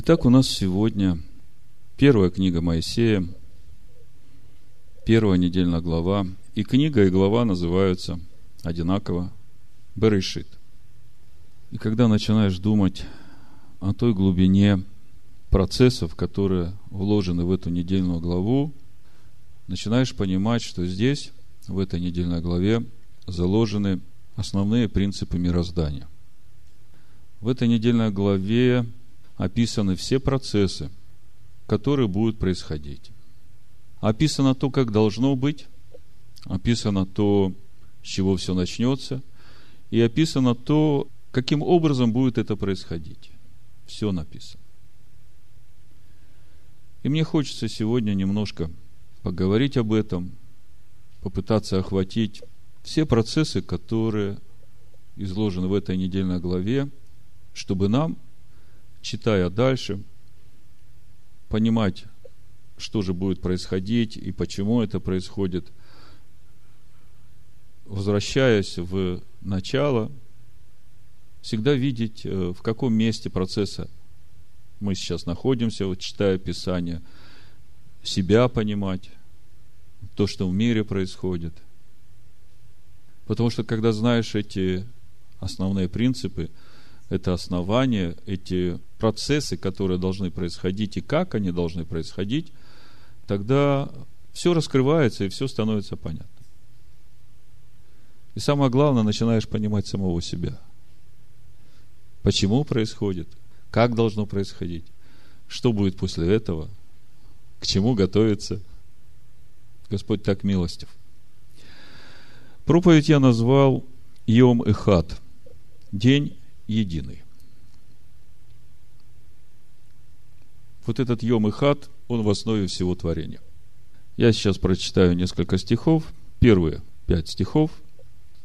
Итак, у нас сегодня первая книга Моисея, первая недельная глава. И книга и глава называются одинаково Берешит. И когда начинаешь думать о той глубине процессов, которые вложены в эту недельную главу, начинаешь понимать, что здесь, в этой недельной главе, заложены основные принципы мироздания. В этой недельной главе описаны все процессы, которые будут происходить. Описано то, как должно быть, описано то, с чего все начнется, и описано то, каким образом будет это происходить. Все написано. И мне хочется сегодня немножко поговорить об этом, попытаться охватить все процессы, которые изложены в этой недельной главе, чтобы нам читая дальше, понимать, что же будет происходить и почему это происходит, возвращаясь в начало, всегда видеть, э, в каком месте процесса мы сейчас находимся, вот читая Писание, себя понимать, то, что в мире происходит. Потому что, когда знаешь эти основные принципы, это основание, эти процессы, которые должны происходить и как они должны происходить, тогда все раскрывается и все становится понятно. И самое главное, начинаешь понимать самого себя. Почему происходит, как должно происходить, что будет после этого, к чему готовиться. Господь так милостив. Проповедь я назвал Йом Эхат, день единый. Вот этот Йом и Хат, он в основе всего творения. Я сейчас прочитаю несколько стихов, первые пять стихов,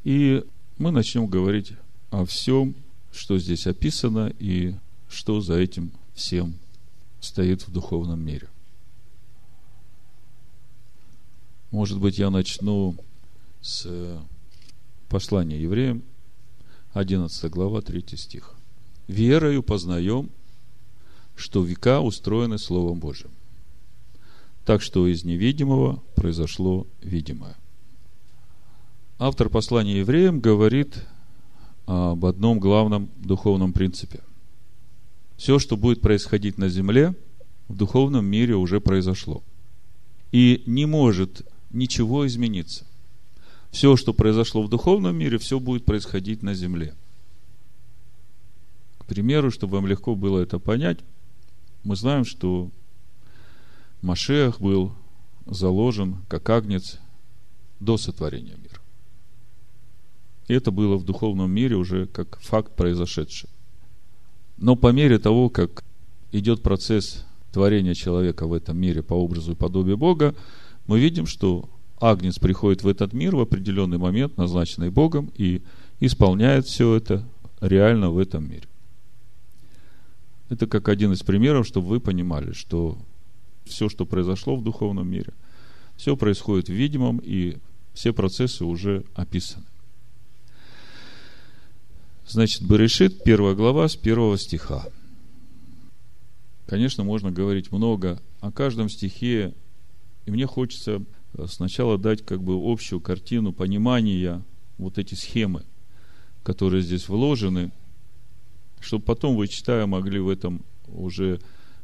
и мы начнем говорить о всем, что здесь описано и что за этим всем стоит в духовном мире. Может быть, я начну с послания евреям, 11 глава, 3 стих. «Верою познаем, что века устроены Словом Божьим, так что из невидимого произошло видимое». Автор послания евреям говорит об одном главном духовном принципе. Все, что будет происходить на земле, в духовном мире уже произошло. И не может ничего измениться все, что произошло в духовном мире, все будет происходить на земле. К примеру, чтобы вам легко было это понять, мы знаем, что Машех был заложен как агнец до сотворения мира. И это было в духовном мире уже как факт произошедший. Но по мере того, как идет процесс творения человека в этом мире по образу и подобию Бога, мы видим, что Агнец приходит в этот мир в определенный момент, назначенный Богом, и исполняет все это реально в этом мире. Это как один из примеров, чтобы вы понимали, что все, что произошло в духовном мире, все происходит в видимом, и все процессы уже описаны. Значит, Берешит, первая глава, с первого стиха. Конечно, можно говорить много о каждом стихе, и мне хочется сначала дать как бы общую картину понимания вот эти схемы, которые здесь вложены, чтобы потом вы, читая, могли в этом уже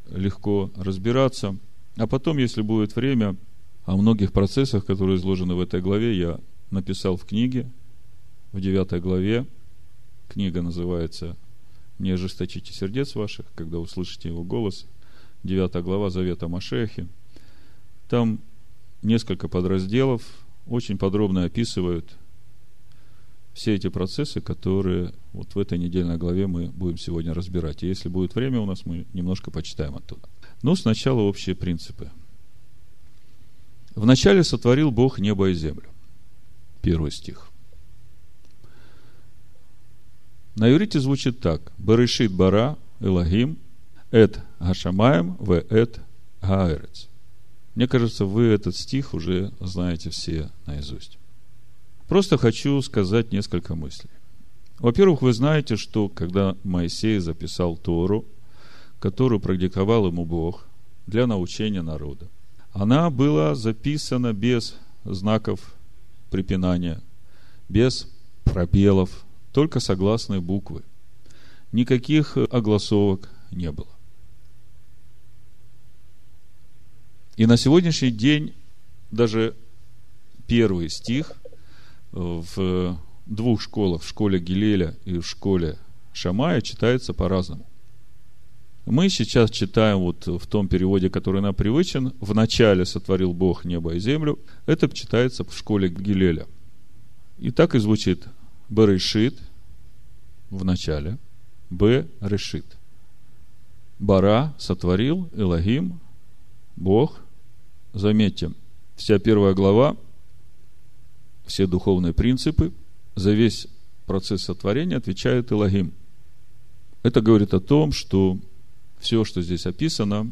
легко разбираться. А потом, если будет время, о многих процессах, которые изложены в этой главе, я написал в книге, в девятой главе. Книга называется «Не ожесточите сердец ваших, когда услышите его голос». Девятая глава Завета Машехи. Там несколько подразделов очень подробно описывают все эти процессы, которые вот в этой недельной главе мы будем сегодня разбирать. И если будет время у нас, мы немножко почитаем оттуда. Но сначала общие принципы. Вначале сотворил Бог небо и землю. Первый стих. На иврите звучит так. Барышит бара Элогим эт гашамаем в эт гаэрец. Мне кажется, вы этот стих уже знаете все наизусть. Просто хочу сказать несколько мыслей. Во-первых, вы знаете, что когда Моисей записал Тору, которую продиктовал ему Бог для научения народа, она была записана без знаков препинания, без пробелов, только согласные буквы. Никаких огласовок не было. И на сегодняшний день даже первый стих в двух школах, в школе Гилеля и в школе Шамая, читается по-разному. Мы сейчас читаем вот в том переводе, который нам привычен, в начале сотворил Бог небо и землю. Это читается в школе Гилеля. И так и звучит Берешит в начале, Б решит. Бара сотворил, Элогим, Бог. Заметьте, вся первая глава, все духовные принципы, за весь процесс сотворения отвечает Элогим. Это говорит о том, что все, что здесь описано,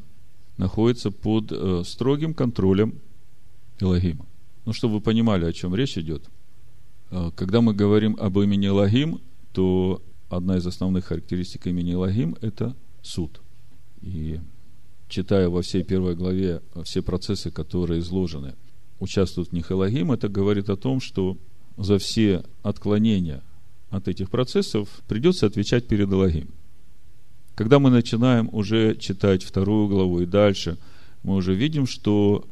находится под э, строгим контролем Элогима. Ну, чтобы вы понимали, о чем речь идет. Э, когда мы говорим об имени Элогим, то одна из основных характеристик имени Элогим – это суд. И читая во всей первой главе все процессы, которые изложены, участвуют в них Элогим, это говорит о том, что за все отклонения от этих процессов придется отвечать перед Элогим. Когда мы начинаем уже читать вторую главу и дальше, мы уже видим, что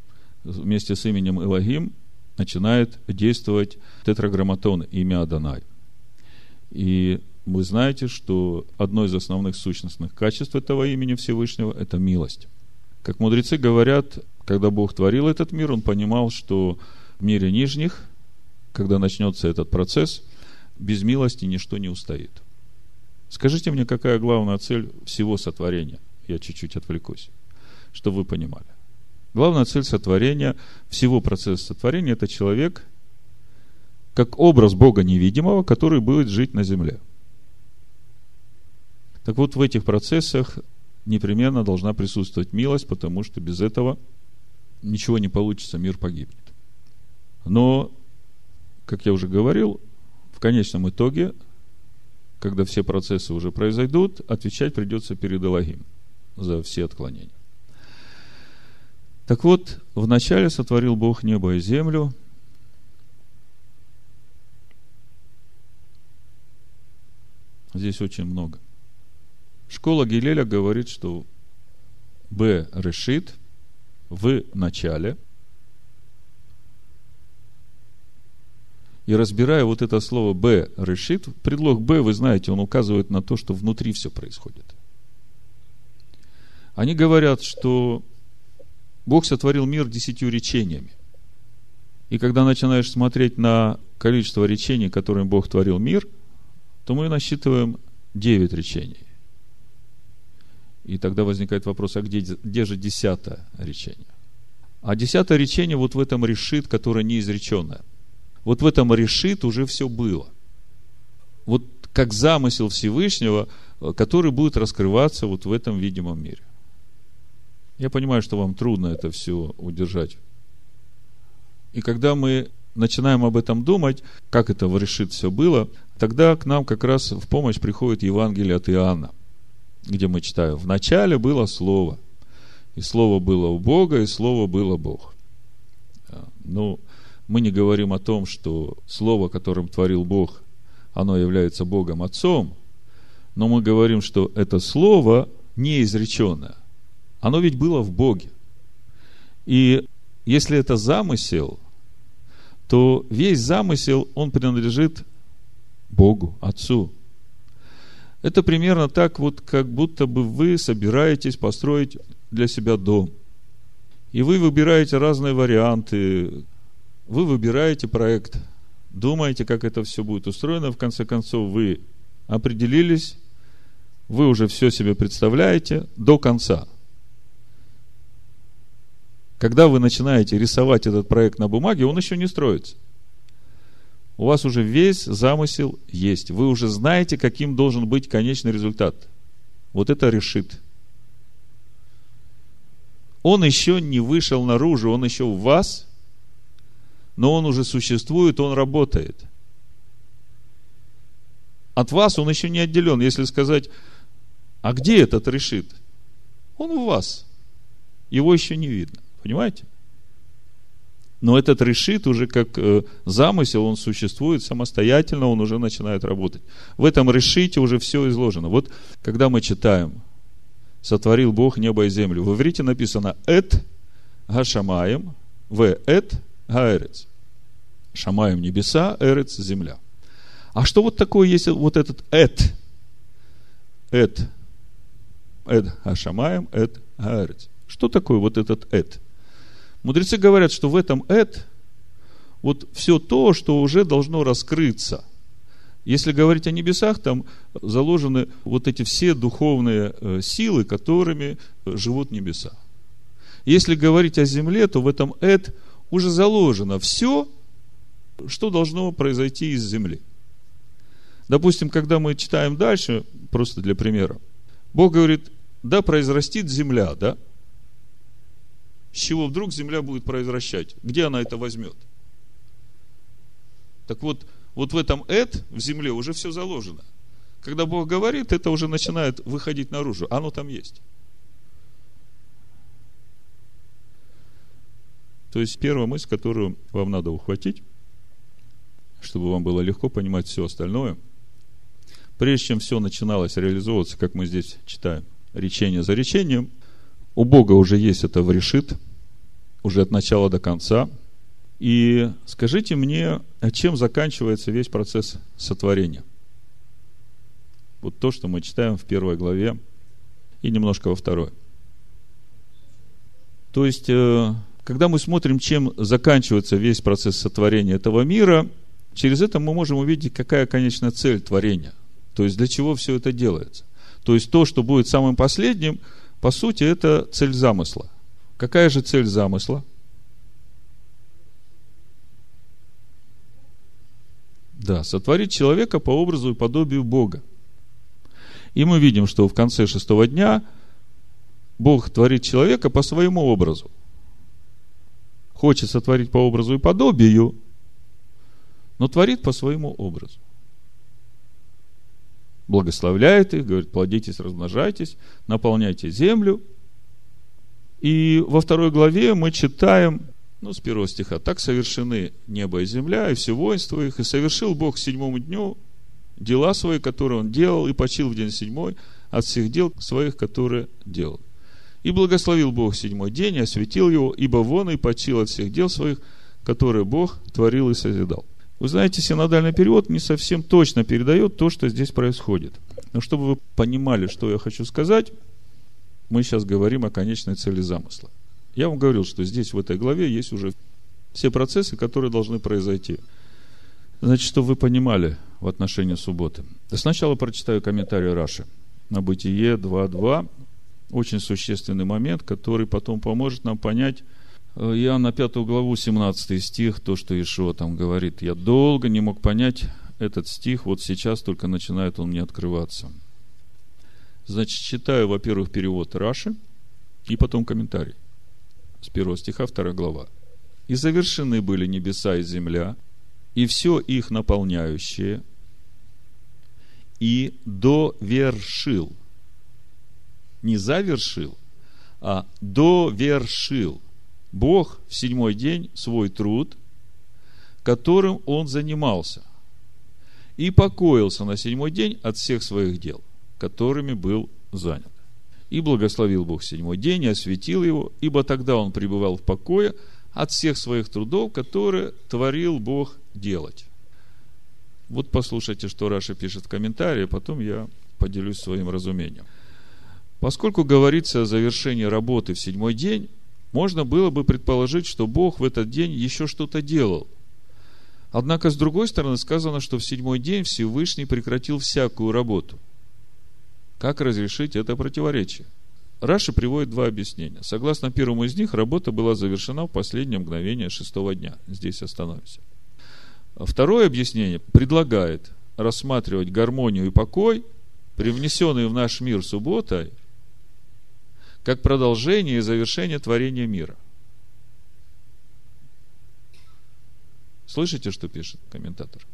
вместе с именем Элогим начинает действовать тетраграмматон, имя Адонай. И вы знаете, что одно из основных сущностных качеств этого имени Всевышнего – это милость. Как мудрецы говорят, когда Бог творил этот мир, Он понимал, что в мире нижних, когда начнется этот процесс, без милости ничто не устоит. Скажите мне, какая главная цель всего сотворения? Я чуть-чуть отвлекусь, чтобы вы понимали. Главная цель сотворения, всего процесса сотворения – это человек, как образ Бога невидимого, который будет жить на земле. Так вот, в этих процессах непременно должна присутствовать милость, потому что без этого ничего не получится, мир погибнет. Но, как я уже говорил, в конечном итоге когда все процессы уже произойдут, отвечать придется перед Элогим за все отклонения. Так вот, вначале сотворил Бог небо и землю. Здесь очень много. Школа Гилеля говорит, что Б решит в начале – И разбирая вот это слово «б» решит, предлог «б», вы знаете, он указывает на то, что внутри все происходит. Они говорят, что Бог сотворил мир десятью речениями. И когда начинаешь смотреть на количество речений, которым Бог творил мир, то мы насчитываем девять речений. И тогда возникает вопрос, а где, где же десятое речение? А десятое речение вот в этом решит, которое неизреченное – вот в этом решит уже все было. Вот как замысел Всевышнего, э, который будет раскрываться вот в этом видимом мире. Я понимаю, что вам трудно это все удержать. И когда мы начинаем об этом думать, как это в решит все было, тогда к нам как раз в помощь приходит Евангелие от Иоанна, где мы читаем, в начале было Слово, и Слово было у Бога, и Слово было Бог. Ну, мы не говорим о том, что Слово, которым творил Бог, оно является Богом Отцом, но мы говорим, что это Слово неизреченное. Оно ведь было в Боге. И если это замысел, то весь замысел, он принадлежит Богу, Отцу. Это примерно так, вот как будто бы вы собираетесь построить для себя дом. И вы выбираете разные варианты, вы выбираете проект, думаете, как это все будет устроено, в конце концов вы определились, вы уже все себе представляете до конца. Когда вы начинаете рисовать этот проект на бумаге, он еще не строится. У вас уже весь замысел есть. Вы уже знаете, каким должен быть конечный результат. Вот это решит. Он еще не вышел наружу, он еще в вас – но он уже существует, он работает. От вас он еще не отделен. Если сказать, а где этот решит? Он у вас. Его еще не видно. Понимаете? Но этот решит уже как э, замысел, он существует самостоятельно, он уже начинает работать. В этом решите уже все изложено. Вот когда мы читаем «Сотворил Бог небо и землю», в иврите написано «эт гашамаем в эт гаэрец». Шамаем небеса, эрец земля. А что вот такое есть вот этот эт? Эт. Эд гашамаем, эт гаэрец. Что такое вот этот эт? Мудрецы говорят, что в этом эт вот все то, что уже должно раскрыться. Если говорить о небесах, там заложены вот эти все духовные э, силы, которыми э, живут небеса. Если говорить о земле, то в этом эт уже заложено все, что должно произойти из земли. Допустим, когда мы читаем дальше, просто для примера, Бог говорит, да произрастит земля, да? С чего вдруг земля будет произвращать? Где она это возьмет? Так вот, вот в этом эд в земле уже все заложено. Когда Бог говорит, это уже начинает выходить наружу. Оно там есть. То есть первая мысль, которую вам надо ухватить, чтобы вам было легко понимать все остальное, прежде чем все начиналось реализовываться, как мы здесь читаем, речение за речением – у Бога уже есть это в решит, уже от начала до конца. И скажите мне, а чем заканчивается весь процесс сотворения? Вот то, что мы читаем в первой главе и немножко во второй. То есть, э, когда мы смотрим, чем заканчивается весь процесс сотворения этого мира, через это мы можем увидеть, какая конечная цель творения. То есть, для чего все это делается. То есть, то, что будет самым последним – по сути, это цель замысла. Какая же цель замысла? Да, сотворить человека по образу и подобию Бога. И мы видим, что в конце шестого дня Бог творит человека по своему образу. Хочет сотворить по образу и подобию, но творит по своему образу благословляет их, говорит, плодитесь, размножайтесь, наполняйте землю. И во второй главе мы читаем, ну, с первого стиха, «Так совершены небо и земля, и все воинство их, и совершил Бог к седьмому дню дела свои, которые Он делал, и почил в день седьмой от всех дел своих, которые делал. И благословил Бог седьмой день, и осветил его, ибо вон и почил от всех дел своих, которые Бог творил и созидал. Вы знаете, синодальный перевод не совсем точно передает то, что здесь происходит. Но чтобы вы понимали, что я хочу сказать, мы сейчас говорим о конечной цели замысла. Я вам говорил, что здесь, в этой главе, есть уже все процессы, которые должны произойти. Значит, чтобы вы понимали в отношении субботы. Сначала прочитаю комментарий Раши на Бытие 2.2. Очень существенный момент, который потом поможет нам понять, Э, Иоанна 5 главу, 17 стих, то, что Ишуа там говорит. Я долго не мог понять этот стих, вот сейчас только начинает он мне открываться. Значит, читаю, во-первых, перевод Раши, и потом комментарий. С первого стиха, вторая глава. «И завершены были небеса и земля, и все их наполняющее, и довершил». Не завершил, а довершил Бог в седьмой день свой труд, которым он занимался, и покоился на седьмой день от всех своих дел, которыми был занят. И благословил Бог седьмой день и осветил его, ибо тогда он пребывал в покое от всех своих трудов, которые творил Бог делать. Вот послушайте, что Раши пишет в комментарии, потом я поделюсь своим разумением. Поскольку говорится о завершении работы в седьмой день, можно было бы предположить, что Бог в этот день еще что-то делал. Однако, с другой стороны, сказано, что в седьмой день Всевышний прекратил всякую работу. Как разрешить это противоречие? Раши приводит два объяснения. Согласно первому из них, работа была завершена в последнее мгновение шестого дня. Здесь остановимся. Второе объяснение предлагает рассматривать гармонию и покой, привнесенные в наш мир субботой – как продолжение и завершение творения мира. Слышите, что пишет комментатор?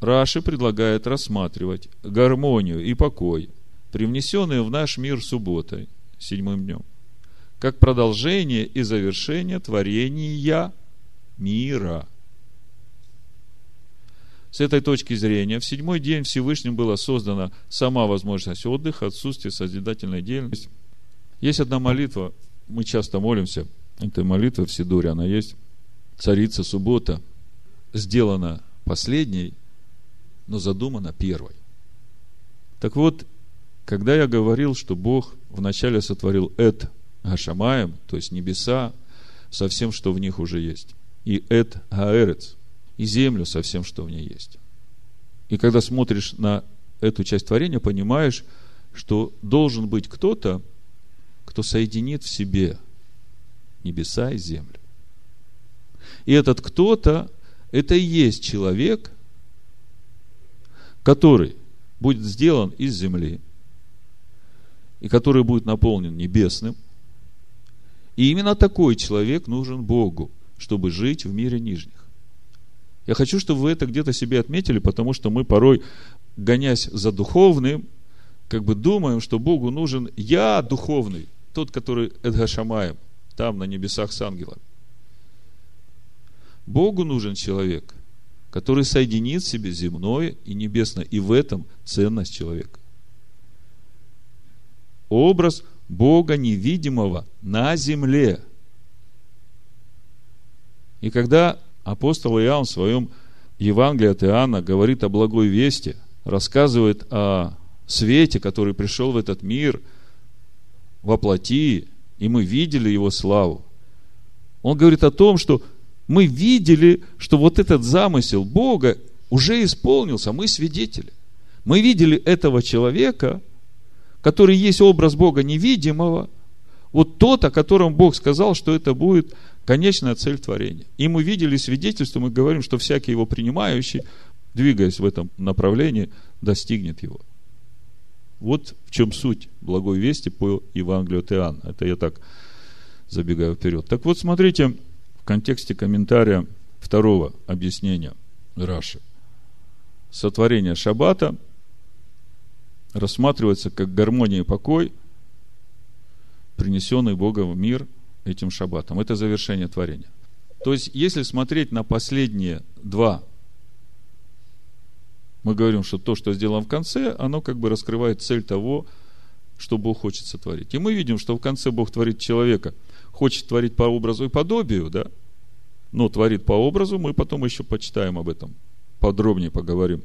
Раши предлагает рассматривать гармонию и покой, привнесенные в наш мир субботой, седьмым днем, как продолжение и завершение творения мира. С этой точки зрения, в седьмой день Всевышним была создана сама возможность отдыха, отсутствие созидательной деятельности. Есть одна молитва, мы часто молимся, этой молитвы в Сидуре, она есть. Царица суббота сделана последней, но задумана первой. Так вот, когда я говорил, что Бог вначале сотворил Эд Гашамаем, то есть небеса, со всем, что в них уже есть, и Эд Гаэрец, и землю со всем, что в ней есть. И когда смотришь на эту часть творения, понимаешь, что должен быть кто-то, кто соединит в себе небеса и землю. И этот кто-то, это и есть человек, который будет сделан из земли, и который будет наполнен небесным. И именно такой человек нужен Богу, чтобы жить в мире нижних. Я хочу, чтобы вы это где-то себе отметили, потому что мы порой, гонясь за духовным, как бы думаем, что Богу нужен я духовный, тот, который Эдгашамаем, там на небесах с ангелами. Богу нужен человек, который соединит в себе земное и небесное, и в этом ценность человека. Образ Бога невидимого на земле. И когда апостол Иоанн в своем Евангелии от Иоанна говорит о благой вести, рассказывает о свете, который пришел в этот мир во плоти, и мы видели его славу. Он говорит о том, что мы видели, что вот этот замысел Бога уже исполнился, мы свидетели. Мы видели этого человека, который есть образ Бога невидимого, вот тот, о котором Бог сказал, что это будет конечная цель творения. И мы видели свидетельство, мы говорим, что всякий его принимающий, двигаясь в этом направлении, достигнет его. Вот в чем суть благой вести по Евангелию от Иоанна. Это я так забегаю вперед. Так вот, смотрите, контексте комментария второго объяснения Раши. Сотворение Шаббата рассматривается как гармония и покой, принесенный Богом в мир этим шаббатом. Это завершение творения. То есть, если смотреть на последние два, мы говорим, что то, что сделано в конце, оно как бы раскрывает цель того, что Бог хочет сотворить. И мы видим, что в конце Бог творит человека, хочет творить по образу и подобию, да, но творит по образу, мы потом еще почитаем об этом, подробнее поговорим.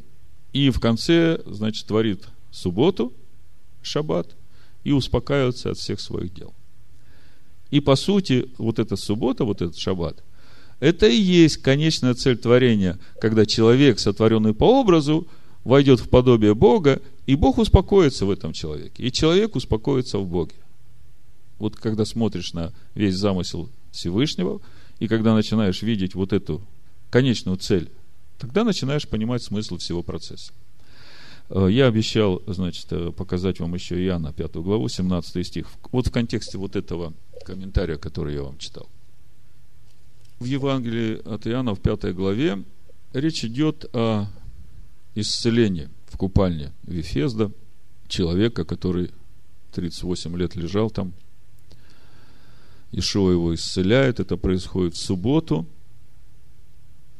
И в конце, значит, творит субботу, шаббат, и успокаивается от всех своих дел. И по сути, вот эта суббота, вот этот шаббат, это и есть конечная цель творения, когда человек, сотворенный по образу, войдет в подобие Бога, и Бог успокоится в этом человеке, и человек успокоится в Боге. Вот когда смотришь на весь замысел Всевышнего, и когда начинаешь видеть вот эту конечную цель, тогда начинаешь понимать смысл всего процесса. Э, я обещал, значит, э, показать вам еще Иоанна, 5 главу, 17 стих. Вот в контексте вот этого комментария, который я вам читал. В Евангелии от Иоанна в 5 главе речь идет о исцелении в купальне Вифезда человека, который 38 лет лежал там. Ишуа его исцеляет, это происходит в субботу.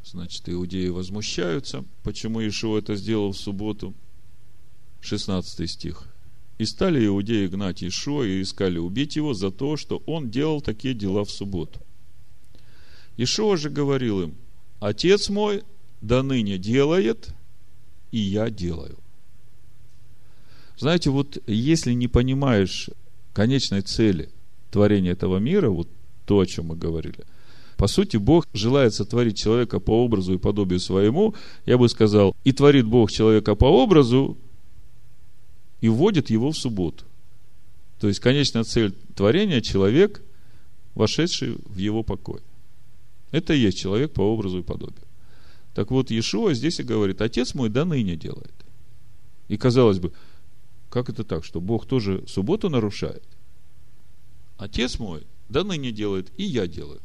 Значит, иудеи возмущаются, почему Ишуа это сделал в субботу – 16 стих. «И стали иудеи гнать Ишуа и искали убить его за то, что он делал такие дела в субботу. Ишуа же говорил им, Отец мой до ныне делает, и я делаю. Знаете, вот если не понимаешь конечной цели творения этого мира, вот то, о чем мы говорили, по сути, Бог желает сотворить человека по образу и подобию своему, я бы сказал, и творит Бог человека по образу, и вводит его в субботу. То есть, конечная цель творения – человек, вошедший в его покой. Это и есть человек по образу и подобию. Так вот, Иешуа здесь и говорит, Отец мой до ныне делает. И казалось бы, как это так, что Бог тоже субботу нарушает? Отец мой до ныне делает, и я делаю.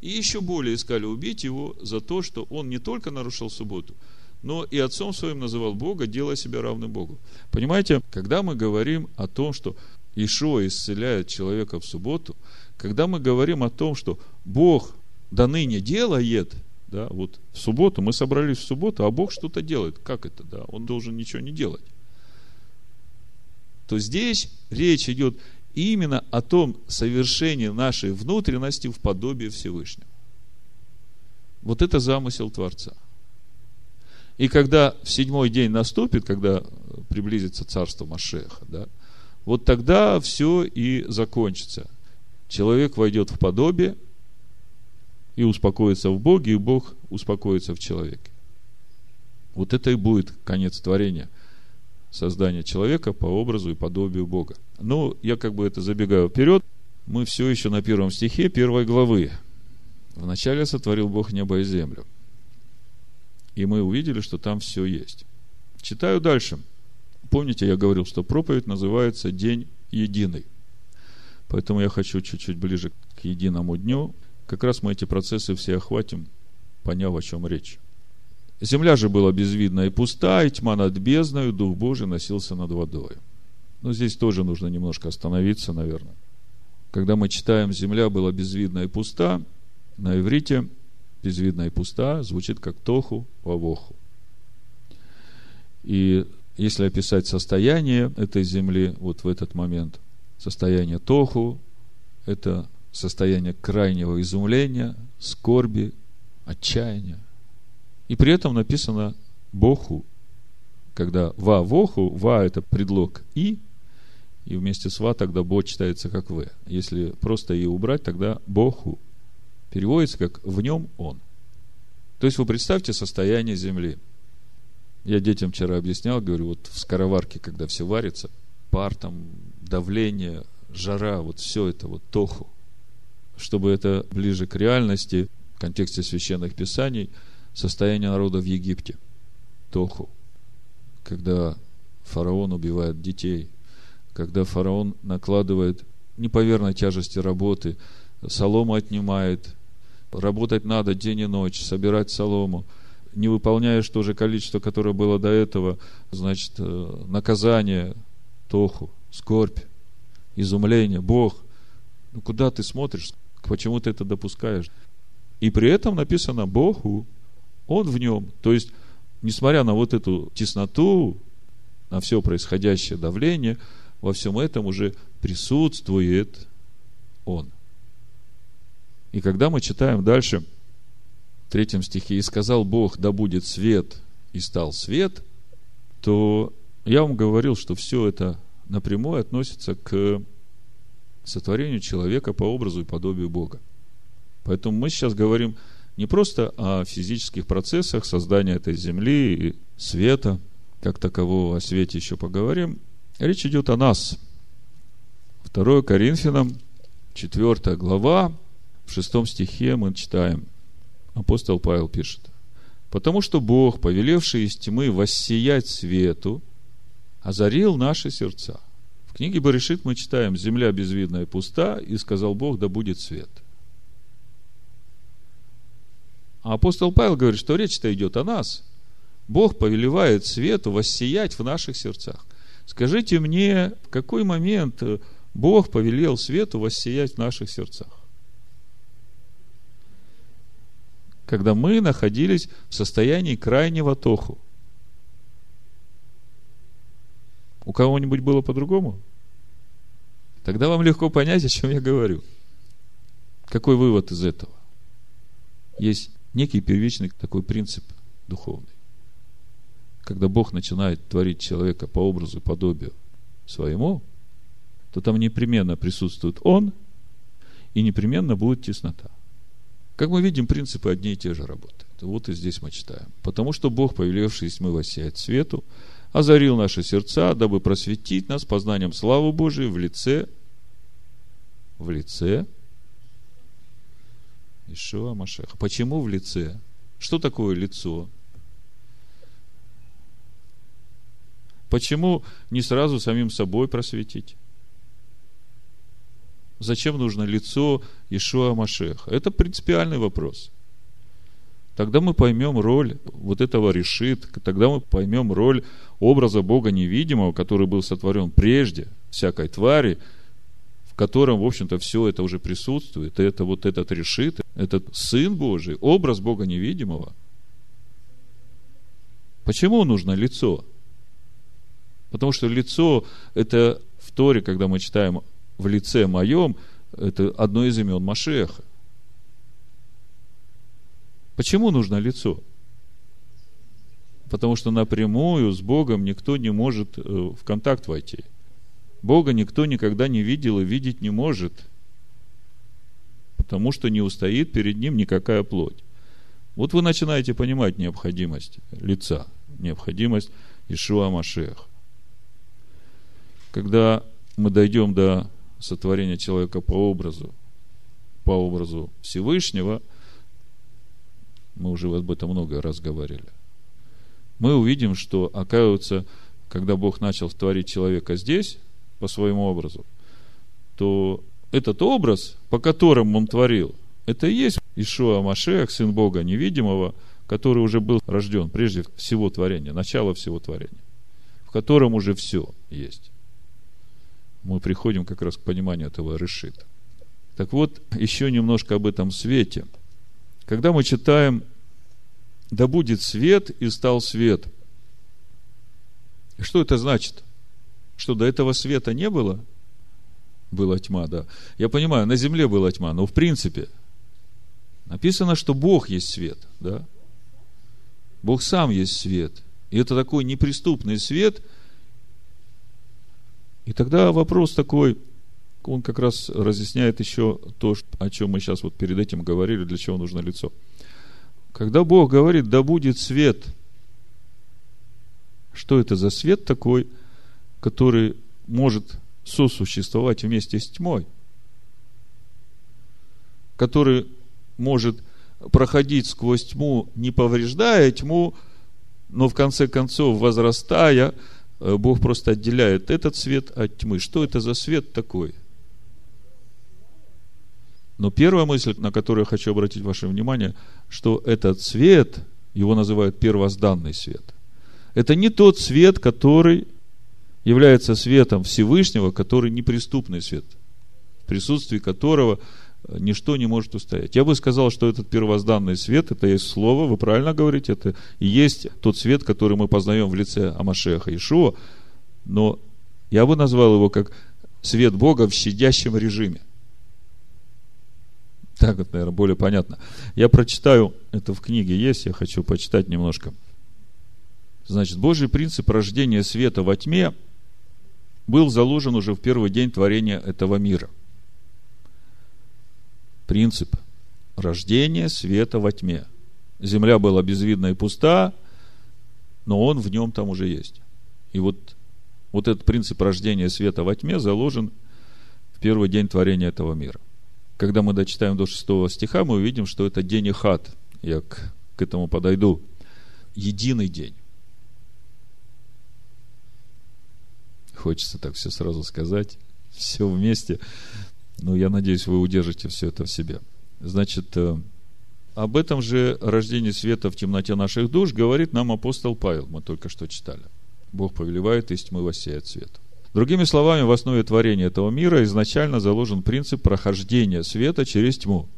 И еще более искали убить его за то, что он не только нарушил субботу, но и отцом своим называл Бога, делая себя равным Богу. Понимаете, когда мы говорим о том, что Ишуа исцеляет человека в субботу, когда мы говорим о том, что Бог до ныне делает, да, вот в субботу, мы собрались в субботу, а Бог что-то делает. Как это, да? Он должен ничего не делать. То здесь речь идет именно о том совершении нашей внутренности в подобии Всевышнего. Вот это замысел Творца. И когда в седьмой день наступит, когда приблизится царство Машеха, да, вот тогда все и закончится. Человек войдет в подобие и успокоится в Боге, и Бог успокоится в человеке. Вот это и будет конец творения – создания человека по образу и подобию Бога. Ну, я как бы это забегаю вперед. Мы все еще на первом стихе первой главы. Вначале сотворил Бог небо и землю. И мы увидели, что там все есть. Читаю дальше. Помните, я говорил, что проповедь называется «День единый». Поэтому я хочу чуть-чуть ближе к единому дню. Как раз мы эти процессы все охватим, поняв, о чем речь. Земля же была безвидна и пуста, и тьма над бездною, Дух Божий носился над водой. Но здесь тоже нужно немножко остановиться, наверное. Когда мы читаем «земля была безвидна и пуста», на иврите «безвидна и пуста» звучит как «тоху вавоху». И если описать состояние этой земли вот в этот момент, состояние тоху – это состояние крайнего изумления, скорби, отчаяния. И при этом написано Боху, когда ва воху, ва это предлог и, и вместе с ва тогда бо читается как в. Если просто и убрать, тогда боху переводится как в нем он. То есть вы представьте состояние земли. Я детям вчера объяснял, говорю, вот в скороварке, когда все варится, пар там, давление, жара, вот все это вот тоху. Чтобы это ближе к реальности, в контексте священных писаний – состояние народа в Египте. Тоху. Когда фараон убивает детей, когда фараон накладывает неповерной тяжести работы, солому отнимает, работать надо день и ночь, собирать солому, не выполняешь то же количество, которое было до этого, значит, э, наказание, тоху, скорбь, изумление, Бог. Ну, куда ты смотришь? Почему ты это допускаешь? И при этом написано Богу. Он в нем. То есть, несмотря на вот эту тесноту, на все происходящее давление, во всем этом уже присутствует Он. И когда мы читаем дальше, в третьем стихе, «И сказал Бог, да будет свет, и стал свет», то я вам говорил, что все это напрямую относится к сотворению человека по образу и подобию Бога. Поэтому мы сейчас говорим не просто о физических процессах создания этой земли и света, как такового, о свете еще поговорим. Речь идет о нас. 2 Коринфянам, 4 глава, в 6 стихе мы читаем. Апостол Павел пишет. «Потому что Бог, повелевший из тьмы воссиять свету, озарил наши сердца». В книге Баришит мы читаем «Земля безвидная пуста, и сказал Бог, да будет свет». А апостол Павел говорит, что речь-то идет о нас. Бог повелевает свету воссиять в наших сердцах. Скажите мне, в какой момент Бог повелел свету воссиять в наших сердцах? Когда мы находились в состоянии крайнего тоху. У кого-нибудь было по-другому? Тогда вам легко понять, о чем я говорю. Какой вывод из этого? Есть некий первичный такой принцип духовный. Когда Бог начинает творить человека по образу и подобию своему, то там непременно присутствует Он, и непременно будет теснота. Как мы видим, принципы одни и те же работают. Вот и здесь мы читаем. Потому что Бог, повелевший тьмы воссиять свету, озарил наши сердца, дабы просветить нас познанием славы Божией в лице, в лице Ишуа Машеха. Почему в лице? Что такое лицо? Почему не сразу самим собой просветить? Зачем нужно лицо Ишуа Машеха? Это принципиальный вопрос. тогда мы поймем роль вот этого решит, тогда мы поймем роль образа Бога невидимого, который был сотворен прежде всякой твари, котором, в общем-то, все это уже присутствует. Это вот этот решит, этот Сын Божий, образ Бога невидимого. Почему нужно лицо? Потому что лицо – это в Торе, когда мы читаем в лице моем, это одно из имен Машеха. Почему нужно лицо? Потому что напрямую с Богом никто не может э, в контакт войти. Бога никто никогда не видел и видеть не может, потому что не устоит перед ним никакая плоть. Вот вы начинаете понимать необходимость лица, необходимость Ишуа Машех. Когда мы дойдем до сотворения человека по образу, по образу Всевышнего, мы уже об этом много раз говорили, мы увидим, что, оказывается, когда Бог начал творить человека здесь, по своему образу, то этот образ, по которому он творил, это и есть Ишуа Машех, Сын Бога невидимого, который уже был рожден прежде всего творения, начало всего творения, в котором уже все есть. Мы приходим как раз к пониманию этого решита. Так вот, еще немножко об этом свете. Когда мы читаем «Да будет свет, и стал свет», что это значит? Что до этого света не было? Была тьма, да. Я понимаю, на земле была тьма, но в принципе написано, что Бог есть свет, да? Бог сам есть свет. И это такой неприступный свет. И тогда вопрос такой, он как раз разъясняет еще то, о чем мы сейчас вот перед этим говорили, для чего нужно лицо. Когда Бог говорит, да будет свет, что это за свет такой – который может сосуществовать вместе с тьмой, который может проходить сквозь тьму, не повреждая тьму, но в конце концов, возрастая, э, Бог просто отделяет этот свет от тьмы. Что это за свет такой? Но первая мысль, на которую я хочу обратить ваше внимание, что этот свет, его называют первозданный свет. Это не тот свет, который является светом Всевышнего, который неприступный свет, в присутствии которого э, ничто не может устоять. Я бы сказал, что этот первозданный свет, это есть слово, вы правильно говорите, это и есть тот свет, который мы познаем в лице Амашеха Ишуа, но я бы назвал его как свет Бога в щадящем режиме. Так вот, наверное, более понятно. Я прочитаю, это в книге есть, я хочу почитать немножко. Значит, Божий принцип рождения света во тьме – был заложен уже в первый день творения этого мира. Принцип рождения света во тьме. Земля была безвидна и пуста, но он в нем там уже есть. И вот, вот этот принцип рождения света во тьме заложен в первый день творения этого мира. Когда мы дочитаем до шестого стиха, мы увидим, что это день Ихат. Я к, к этому подойду. Единый день. Хочется так все сразу сказать, все вместе. Но я надеюсь, вы удержите все это в себе. Значит, э, об этом же рождении света в темноте наших душ говорит нам апостол Павел, мы только что читали. Бог повелевает, из тьмы воссеет свет. Другими словами, в основе творения этого мира изначально заложен принцип прохождения света через тьму.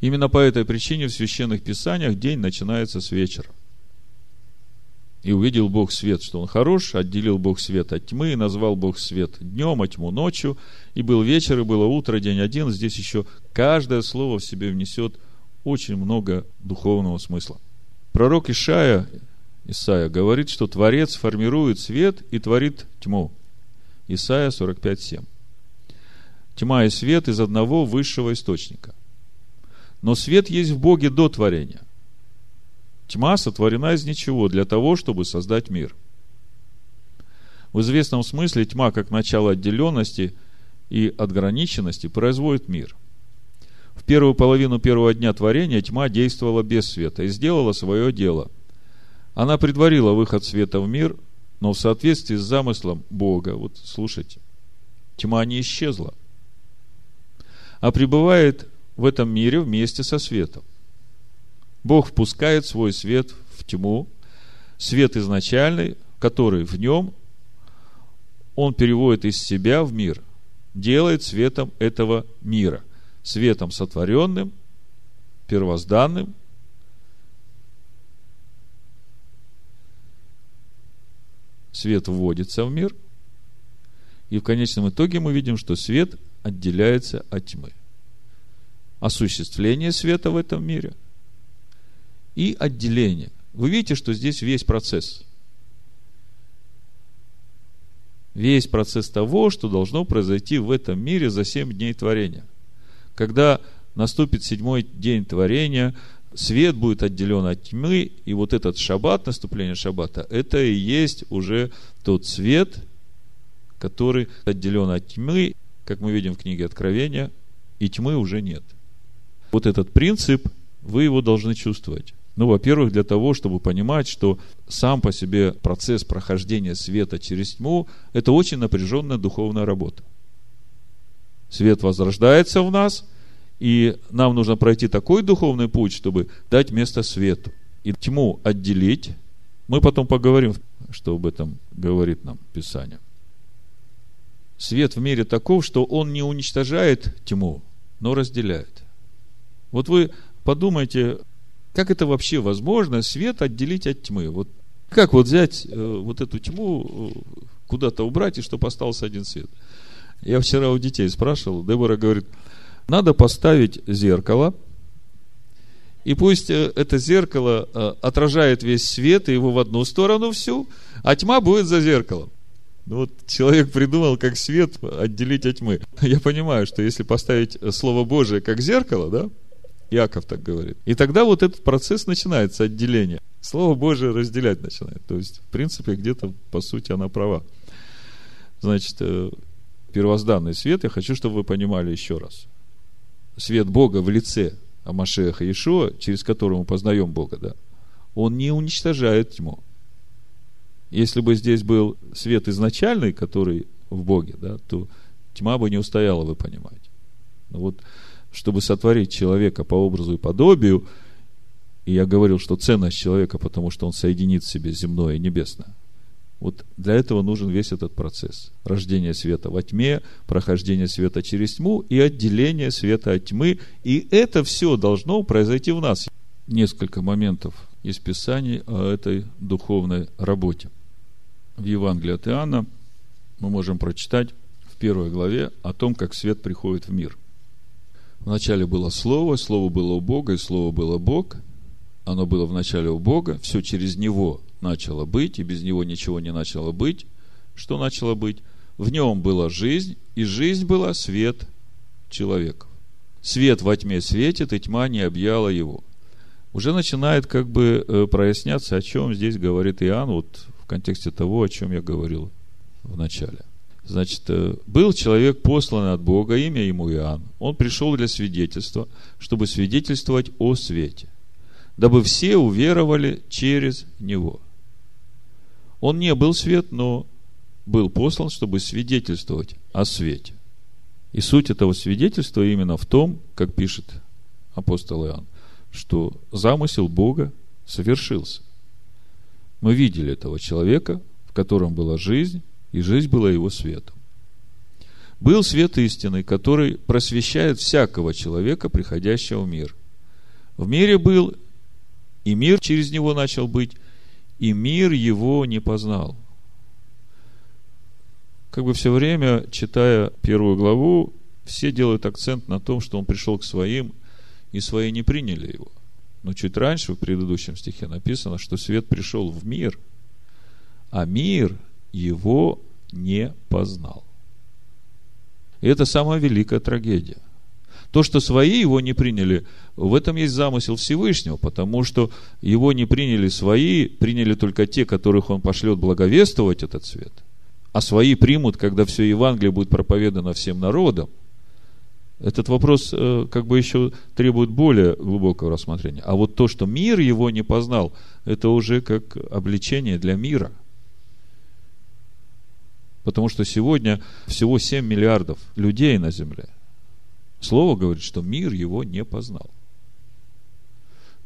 Именно по этой причине в священных писаниях день начинается с вечера. И увидел Бог свет, что он хорош, отделил Бог свет от тьмы, и назвал Бог свет днем, а тьму ночью. И был вечер, и было утро, день один. Здесь еще каждое слово в себе внесет очень много духовного смысла. Пророк Ишая, Исаия говорит, что Творец формирует свет и творит тьму. Исаия 45.7. Тьма и свет из одного высшего источника. Но свет есть в Боге до творения. Тьма сотворена из ничего для того, чтобы создать мир. В известном смысле тьма, как начало отделенности и отграниченности, производит мир. В первую половину первого дня творения тьма действовала без света и сделала свое дело. Она предварила выход света в мир, но в соответствии с замыслом Бога, вот слушайте, тьма не исчезла, а пребывает в этом мире вместе со светом. Бог впускает свой свет в тьму, свет изначальный, который в нем, он переводит из себя в мир, делает светом этого мира, светом сотворенным, первозданным, свет вводится в мир, и в конечном итоге мы видим, что свет отделяется от тьмы. Осуществление света в этом мире и отделение. Вы видите, что здесь весь процесс. Весь процесс того, что должно произойти в этом мире за семь дней творения. Когда наступит седьмой день творения, свет будет отделен от тьмы, и вот этот шаббат, наступление шаббата, это и есть уже тот свет, который отделен от тьмы, как мы видим в книге Откровения, и тьмы уже нет. Вот этот принцип, вы его должны чувствовать. Ну, во-первых, для того, чтобы понимать, что сам по себе процесс прохождения света через тьму – это очень напряженная духовная работа. Свет возрождается в нас, и нам нужно пройти такой духовный путь, чтобы дать место свету. И тьму отделить. Мы потом поговорим, что об этом говорит нам Писание. Свет в мире таков, что он не уничтожает тьму, но разделяет. Вот вы подумайте, как это вообще возможно, свет отделить от тьмы? Вот как вот взять э, вот эту тьму, э, куда-то убрать, и чтобы остался один свет? Я вчера у детей спрашивал, Дебора говорит, надо поставить зеркало, и пусть э, это зеркало э, отражает весь свет, и его в одну сторону всю, а тьма будет за зеркалом. Ну вот человек придумал, как свет отделить от тьмы. Я понимаю, что если поставить Слово Божие как зеркало, да, Иаков так говорит, и тогда вот этот процесс начинается, отделение. Слово Божие разделять начинает. То есть, в принципе, где-то, по сути, она права. Значит, э, первозданный свет, я хочу, чтобы вы понимали еще раз. Свет Бога в лице Амашеха Иешуа, через которого мы познаем Бога, да, он не уничтожает тьму. Если бы здесь был свет изначальный, который в Боге, да, то тьма бы не устояла, вы понимаете. Но вот, чтобы сотворить человека по образу и подобию, и я говорил, что ценность человека, потому что он соединит в себе земное и небесное. Вот для этого нужен весь этот процесс. Рождение света во тьме, прохождение света через тьму и отделение света от тьмы. И это все должно произойти в нас. Несколько моментов из Писаний о этой духовной работе в Евангелии от Иоанна мы можем прочитать в первой главе о том, как свет приходит в мир. Вначале было Слово, Слово было у Бога, и Слово было Бог. Оно было в начале у Бога, все через Него начало быть, и без Него ничего не начало быть. Что начало быть? В нем была жизнь, и жизнь была свет человеков. Свет во тьме светит, и тьма не объяла его. Уже начинает как бы э, проясняться, о чем здесь говорит Иоанн, вот в контексте того, о чем я говорил в начале. Значит, э, был человек послан от Бога, имя ему Иоанн. Он пришел для свидетельства, чтобы свидетельствовать о свете, дабы все уверовали через него. Он не был свет, но был послан, чтобы свидетельствовать о свете. И суть этого свидетельства именно в том, как пишет апостол Иоанн, что замысел Бога совершился. Мы видели этого человека, в котором была жизнь, и жизнь была его светом. Был свет истины, который просвещает всякого человека, приходящего в мир. В мире был, и мир через него начал быть, и мир его не познал. Как бы все время, читая первую главу, все делают акцент на том, что он пришел к своим, и свои не приняли его. Но чуть раньше, в предыдущем стихе написано, что свет пришел в мир, а мир его не познал. И это самая великая трагедия. То, что свои его не приняли, в этом есть замысел Всевышнего, потому что его не приняли свои, приняли только те, которых он пошлет благовествовать этот свет. А свои примут, когда все Евангелие будет проповедано всем народам – этот вопрос э, как бы еще требует более глубокого рассмотрения. А вот то, что мир его не познал, это уже как обличение для мира. Потому что сегодня всего 7 миллиардов людей на земле. Слово говорит, что мир его не познал.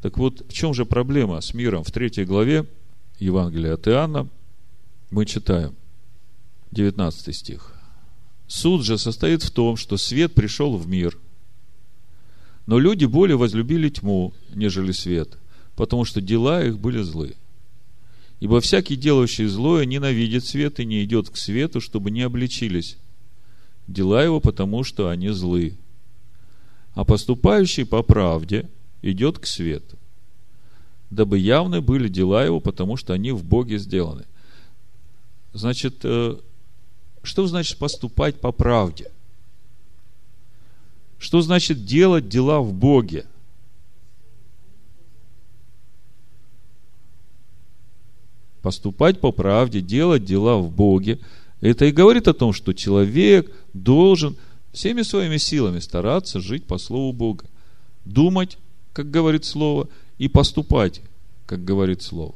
Так вот, в чем же проблема с миром? В третьей главе Евангелия от Иоанна мы читаем 19 стих. Суд же состоит в том, что свет пришел в мир, но люди более возлюбили тьму, нежели свет, потому что дела их были злы. Ибо всякий, делающий злое, ненавидит свет и не идет к свету, чтобы не обличились. Дела его, потому что они злы. А поступающий по правде идет к свету, дабы явны были дела его, потому что они в Боге сделаны. Значит, э, что значит поступать по правде? Что значит делать дела в Боге? Поступать по правде, делать дела в Боге. Это и говорит о том, что человек должен всеми своими силами стараться жить по Слову Бога. Думать, как говорит Слово, и поступать, как говорит Слово.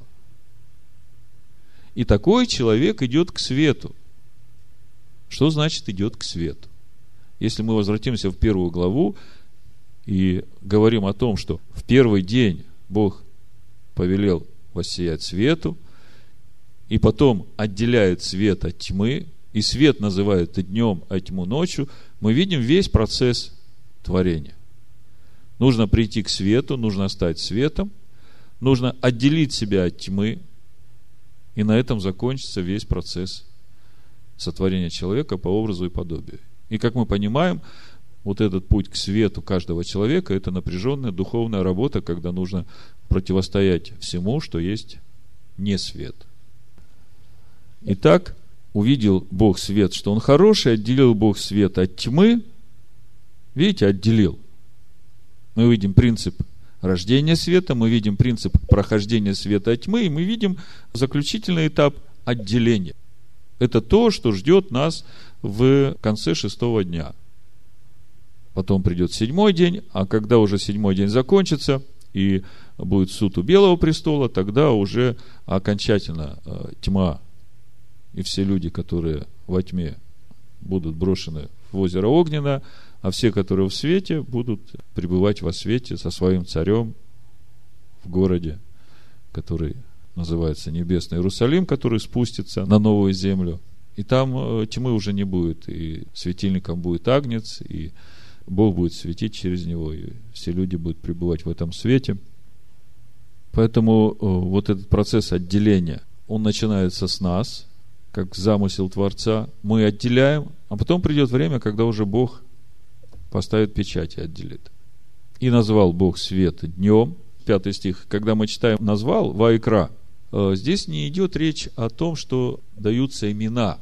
И такой человек идет к свету. Что значит идет к свету? Если мы возвратимся в первую главу и говорим о том, что в первый день Бог повелел воссиять свету, и потом отделяет свет от тьмы, и свет называют днем, а тьму ночью, мы видим весь процесс творения. Нужно прийти к свету, нужно стать светом, нужно отделить себя от тьмы, и на этом закончится весь процесс сотворения человека по образу и подобию. И как мы понимаем, вот этот путь к свету каждого человека – это напряженная духовная работа, когда нужно противостоять всему, что есть не свет. Итак, увидел Бог свет, что он хороший, отделил Бог свет от тьмы. Видите, отделил. Мы видим принцип рождения света, мы видим принцип прохождения света от тьмы, и мы видим заключительный этап отделения. Это то, что ждет нас в конце шестого дня. Потом придет седьмой день, а когда уже седьмой день закончится, и будет суд у Белого престола, тогда уже окончательно э, тьма и все люди, которые во тьме, будут брошены в озеро Огненно, а все, которые в свете, будут пребывать во свете со своим царем в городе, который называется Небесный Иерусалим, который спустится на новую землю. И там э, тьмы уже не будет, и светильником будет агнец, и Бог будет светить через него, и все люди будут пребывать в этом свете. Поэтому э, вот этот процесс отделения, он начинается с нас, как замысел Творца. Мы отделяем, а потом придет время, когда уже Бог поставит печать и отделит. И назвал Бог свет днем, пятый стих, когда мы читаем «назвал» Вайкра, э, здесь не идет речь о том, что даются имена.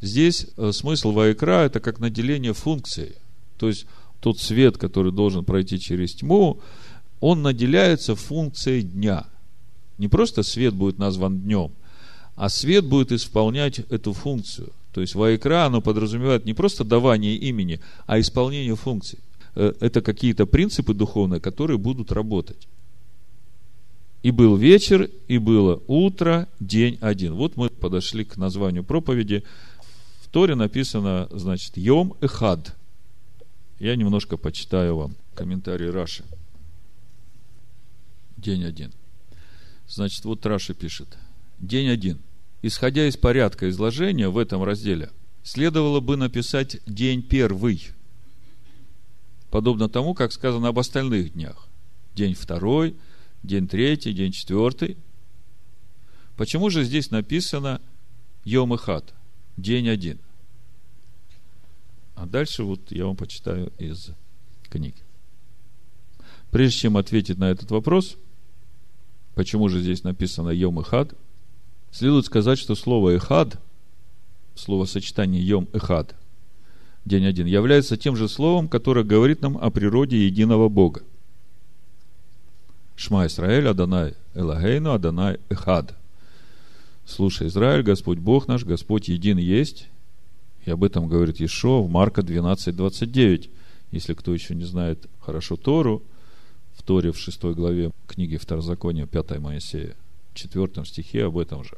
Здесь э, смысл Вайкра – это как наделение функции. То есть, тот свет, который должен пройти через тьму, он наделяется функцией дня. Не просто свет будет назван днем, а свет будет исполнять эту функцию. То есть Вайкра, оно подразумевает не просто давание имени, а исполнение функций. Э, это какие-то принципы духовные, которые будут работать. И был вечер, и было утро, день один. Вот мы подошли к названию проповеди. В Торе написано, значит, Йом Эхад. Я немножко почитаю вам комментарий Раши. День один. Значит, вот Раши пишет. День один. Исходя из порядка изложения в этом разделе, следовало бы написать день первый, подобно тому, как сказано об остальных днях. День второй, день третий, день четвертый. Почему же здесь написано Йом и Хат, день один? А дальше вот я вам почитаю из книги. Прежде чем ответить на этот вопрос, почему же здесь написано Йом и Хад – Следует сказать, что слово «эхад», словосочетание «йом эхад», день один, является тем же словом, которое говорит нам о природе единого Бога. Шма Исраэль, Адонай Элагейну, Адонай Эхад. Слушай, Израиль, Господь Бог наш, Господь един есть. И об этом говорит Ешо в Марка 12, 29. Если кто еще не знает хорошо Тору, в Торе в 6 главе книги Второзакония, 5 Моисея, четвертом стихе об этом же.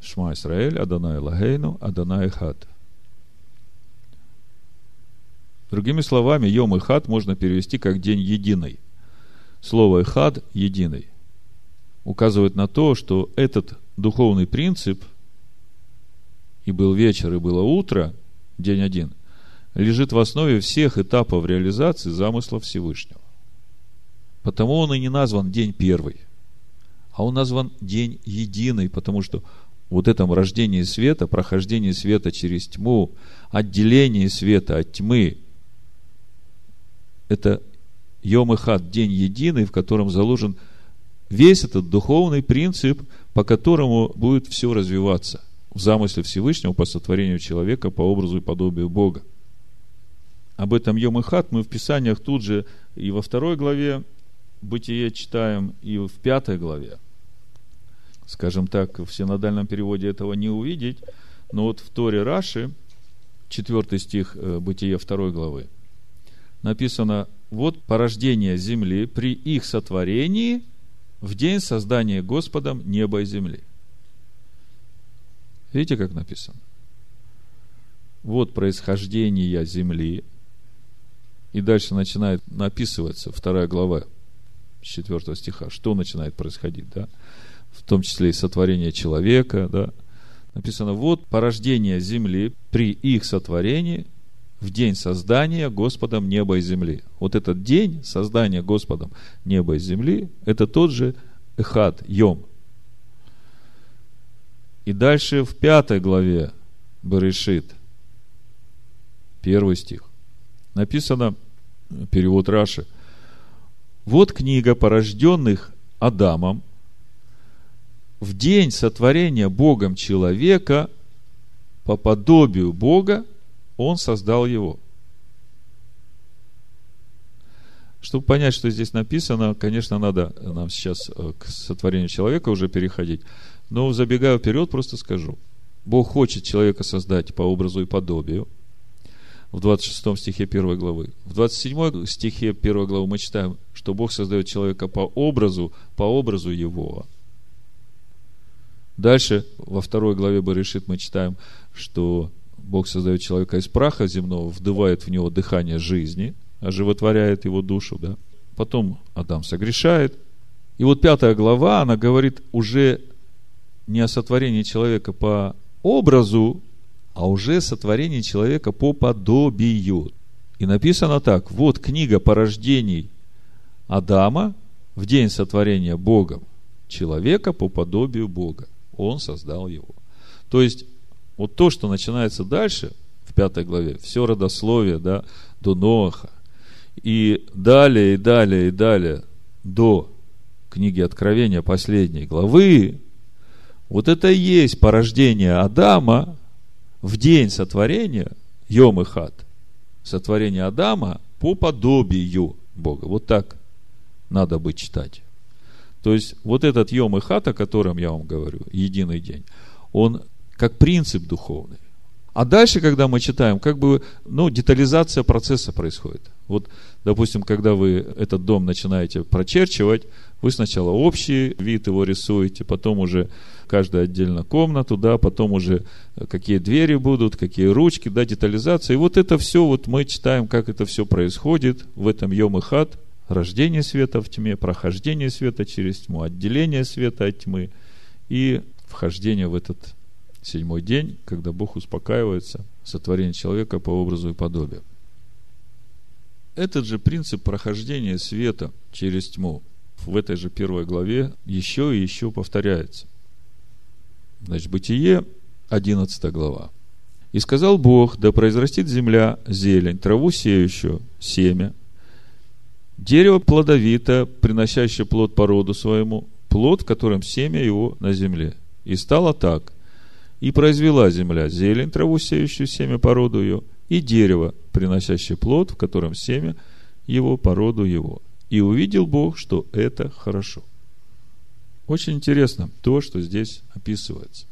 Шма Исраэль, Адонай Лагейну, Адонай Хат. Другими словами, Йом и Хат можно перевести как день единый. слово «эхад» – «единый» указывает на то, что этот духовный принцип и был вечер, и было утро, день один, лежит в основе всех этапов реализации замысла Всевышнего. Потому он и не назван день первый, а он назван день единый, потому что вот этом рождении света, прохождении света через тьму, отделении света от тьмы, это Йом Ихад, день единый, в котором заложен весь этот духовный принцип, по которому будет все развиваться в замысле Всевышнего по сотворению человека по образу и подобию Бога. Об этом Йом Ихад мы в Писаниях тут же и во второй главе Бытие читаем, и в пятой главе – скажем так, в синодальном переводе этого не увидеть, но вот в Торе Раши, 4 стих э, Бытия 2 главы, написано, вот порождение земли при их сотворении в день создания Господом неба и земли. Видите, как написано? Вот происхождение земли. И дальше начинает написываться вторая глава 4 стиха. Что начинает происходить, да? В том числе и сотворение человека, да, написано, вот порождение земли при их сотворении в день создания Господом неба и земли. Вот этот день создания Господом неба и земли, это тот же Эхад, Йом. И дальше в пятой главе Берешит, первый стих, написано, перевод Раши, вот книга порожденных Адамом, в день сотворения Богом человека по подобию Бога Он создал его. Чтобы понять, что здесь написано, конечно, надо нам сейчас э, к сотворению человека уже переходить. Но забегая вперед, просто скажу. Бог хочет человека создать по образу и подобию. В 26 стихе 1 главы. В 27 стихе 1 главы мы читаем, что Бог создает человека по образу, по образу его. Дальше, во второй главе Баришит мы читаем, что Бог создает человека из праха земного, вдувает в него дыхание жизни, оживотворяет его душу, да. Потом Адам согрешает. И вот пятая глава, она говорит уже не о сотворении человека по образу, а уже сотворении человека по подобию. И написано так, вот книга порождений Адама в день сотворения Богом человека по подобию Бога. Он создал его. То есть, вот то, что начинается дальше, в пятой главе, все родословие, да, до Ноаха, и далее, и далее, и далее, до книги Откровения последней главы, вот это и есть порождение Адама в день сотворения, Йом и Хат, сотворение Адама по подобию Бога. Вот так надо бы читать. То есть, вот этот Йом и Хат, о котором я вам говорю, единый день, он как принцип духовный. А дальше, когда мы читаем, как бы, ну, детализация процесса происходит. Вот, допустим, когда вы этот дом начинаете прочерчивать, вы сначала общий вид его рисуете, потом уже каждая отдельно комнату, да, потом уже какие двери будут, какие ручки, да, детализация. И вот это все, вот мы читаем, как это все происходит в этом Йом и Хат, рождение света в тьме, прохождение света через тьму, отделение света от тьмы и вхождение в этот седьмой день, когда Бог успокаивается, сотворение человека по образу и подобию. Этот же принцип прохождения света через тьму в этой же первой главе еще и еще повторяется. Значит, Бытие, 11 глава. «И сказал Бог, да произрастит земля зелень, траву сеющую, семя, Дерево плодовито, приносящее плод по роду своему, плод, в котором семя его на земле. И стало так. И произвела земля зелень, траву, сеющую семя по роду ее, и дерево, приносящее плод, в котором семя его по роду его. И увидел Бог, что это хорошо. Очень интересно то, что здесь описывается.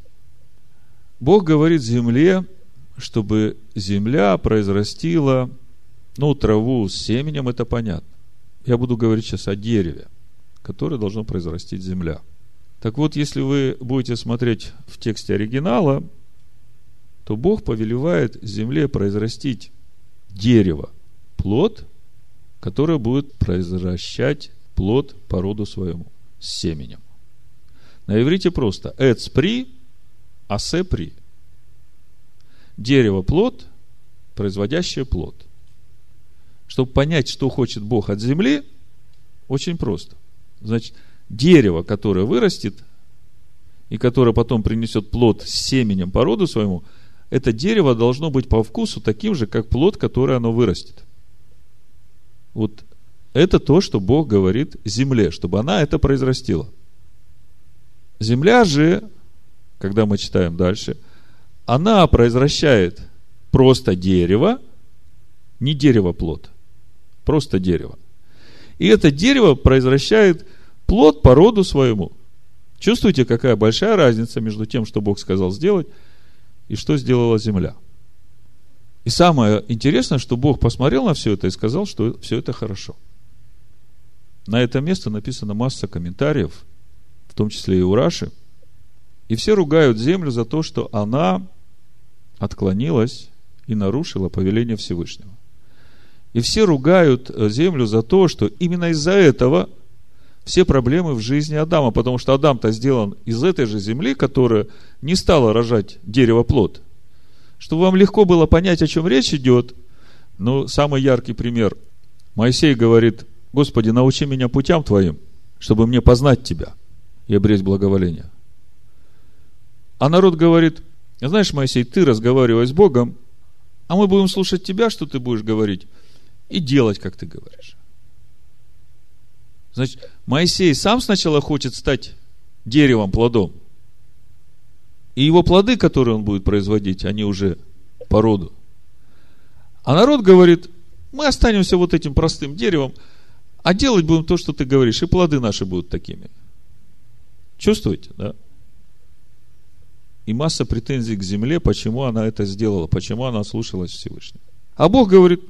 Бог говорит земле, чтобы земля произрастила, ну, траву с семенем, это понятно. Я буду говорить сейчас о дереве, которое должно произрастить земля. Так вот, если вы будете смотреть в тексте оригинала, то Бог повелевает земле произрастить дерево, плод, которое будет произвращать плод по роду своему, с семенем. На иврите просто «эц при», «асе при». Дерево – плод, производящее плод. Чтобы понять, что хочет Бог от земли, очень просто. Значит, дерево, которое вырастет, и которое потом принесет плод с семенем по роду своему, это дерево должно быть по вкусу таким же, как плод, который оно вырастет. Вот это то, что Бог говорит земле, чтобы она это произрастила. Земля же, когда мы читаем дальше, она произвращает просто дерево, не дерево-плод, просто дерево. И это дерево произвращает плод по роду своему. Чувствуете, какая большая разница между тем, что Бог сказал сделать, и что сделала земля. И самое интересное, что Бог посмотрел на все это и сказал, что все это хорошо. На это место написана масса комментариев, в том числе и у Раши. И все ругают землю за то, что она отклонилась и нарушила повеление Всевышнего. И все ругают э, землю за то, что именно из-за этого все проблемы в жизни Адама, потому что Адам-то сделан из этой же земли, которая не стала рожать дерево плод. Чтобы вам легко было понять, о чем речь идет, ну, самый яркий пример. Моисей говорит, Господи, научи меня путям Твоим, чтобы мне познать Тебя и обрезь благоволение. А народ говорит, знаешь, Моисей, ты разговаривай с Богом, а мы будем слушать тебя, что ты будешь говорить, и делать, как ты говоришь. Значит, Моисей сам сначала хочет стать деревом, плодом. И его плоды, которые он будет производить, они уже по роду. А народ говорит, мы останемся вот этим простым деревом, а делать будем то, что ты говоришь, и плоды наши будут такими. Чувствуете, да? И масса претензий к земле, почему она это сделала, почему она слушалась Всевышнего. А Бог говорит,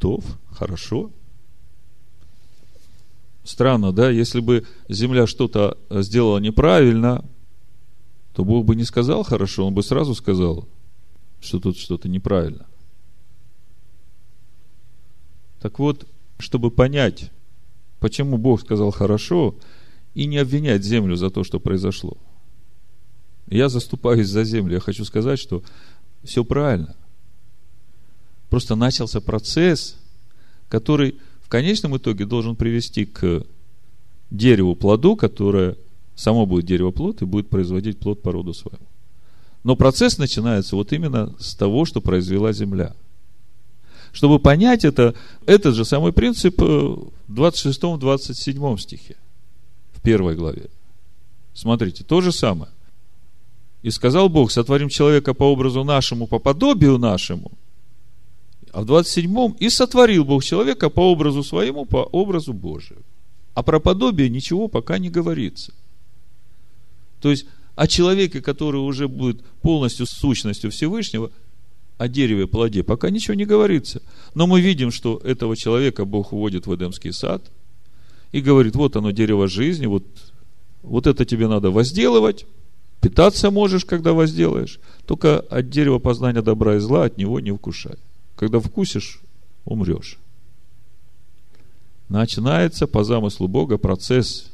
то хорошо. Странно, да? Если бы земля что-то сделала неправильно, то Бог бы не сказал хорошо, Он бы сразу сказал, что тут что-то неправильно. Так вот, чтобы понять, почему Бог сказал хорошо, и не обвинять землю за то, что произошло. Я заступаюсь за землю. Я хочу сказать, что все правильно. Просто начался процесс, который в конечном итоге должен привести к дереву плоду, которое само будет дерево плод и будет производить плод по роду своему. Но процесс начинается вот именно с того, что произвела земля. Чтобы понять это, этот же самый принцип в 26-27 стихе, в первой главе. Смотрите, то же самое. И сказал Бог, сотворим человека по образу нашему, по подобию нашему. А в 27-м, и сотворил Бог человека по образу своему, по образу Божию. А про подобие ничего пока не говорится. То есть, о человеке, который уже будет полностью сущностью Всевышнего, о дереве плоде, пока ничего не говорится. Но мы видим, что этого человека Бог вводит в Эдемский сад и говорит, вот оно дерево жизни, вот, вот это тебе надо возделывать, Питаться можешь, когда возделаешь, только от дерева познания добра и зла от него не вкушай. Когда вкусишь, умрешь. Начинается по замыслу Бога процесс.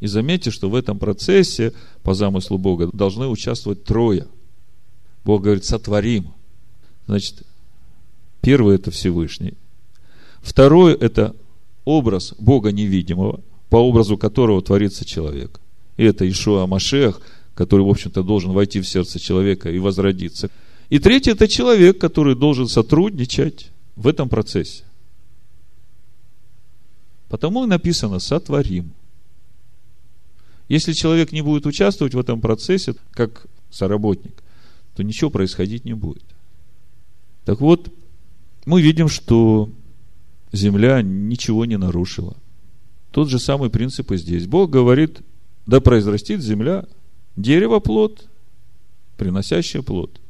И заметьте, что в этом процессе по замыслу Бога должны участвовать трое. Бог говорит, сотворим. Значит, первый это Всевышний. Второе это образ Бога невидимого, по образу которого творится человек. И это Ишуа Машех – который, в общем-то, должен войти в сердце человека и возродиться. И третий – это человек, который должен сотрудничать в этом процессе. Потому и написано «сотворим». Если человек не будет участвовать в этом процессе, как соработник, то ничего происходить не будет. Так вот, мы видим, что земля ничего не нарушила. Тот же самый принцип и здесь. Бог говорит, да произрастит земля Дерево – плод, приносящее плод.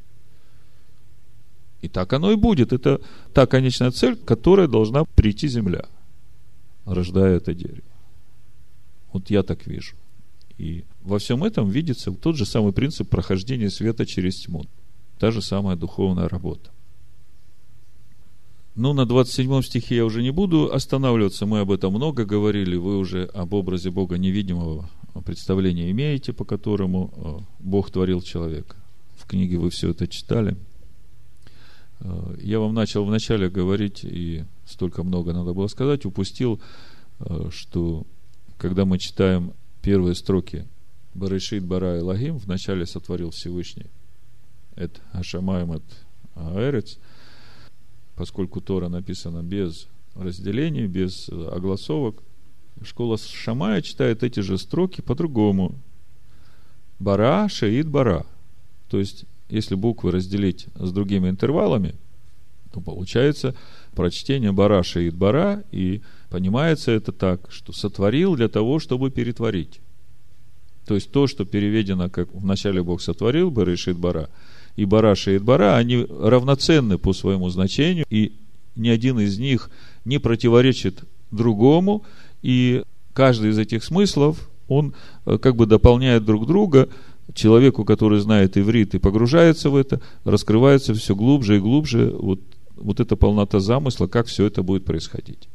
И так оно и будет. Это та конечная цель, которая должна прийти земля, рождая это дерево. Вот я так вижу. И во всем этом видится тот же самый принцип прохождения света через тьму. Та же самая духовная работа. Ну, на 27 стихе я уже не буду останавливаться, мы об этом много говорили, вы уже об образе Бога невидимого представления имеете, по которому э, Бог творил человека. В книге вы все это читали. Я вам начал вначале говорить, и столько много надо было сказать, упустил, э, что когда мы читаем первые строки Барышит Бара и Лагим, вначале сотворил Всевышний. Это Ашамаем, это Аэрец, поскольку Тора написана без разделений, без огласовок, школа Шамая читает эти же строки по-другому. Бара, Шеид, Бара. То есть, если буквы разделить с другими интервалами, то получается прочтение Бара, Шеид, Бара, и понимается это так, что сотворил для того, чтобы перетворить. То есть, то, что переведено, как вначале Бог сотворил, Бара, Шеид, Бара, и Бара, Шеид, Бара, они равноценны по своему значению, и ни один из них не противоречит другому, и каждый из этих смыслов, он э, как бы дополняет друг друга. Человеку, который знает иврит и погружается в это, раскрывается все глубже и глубже вот, вот эта полнота замысла, как все это будет происходить.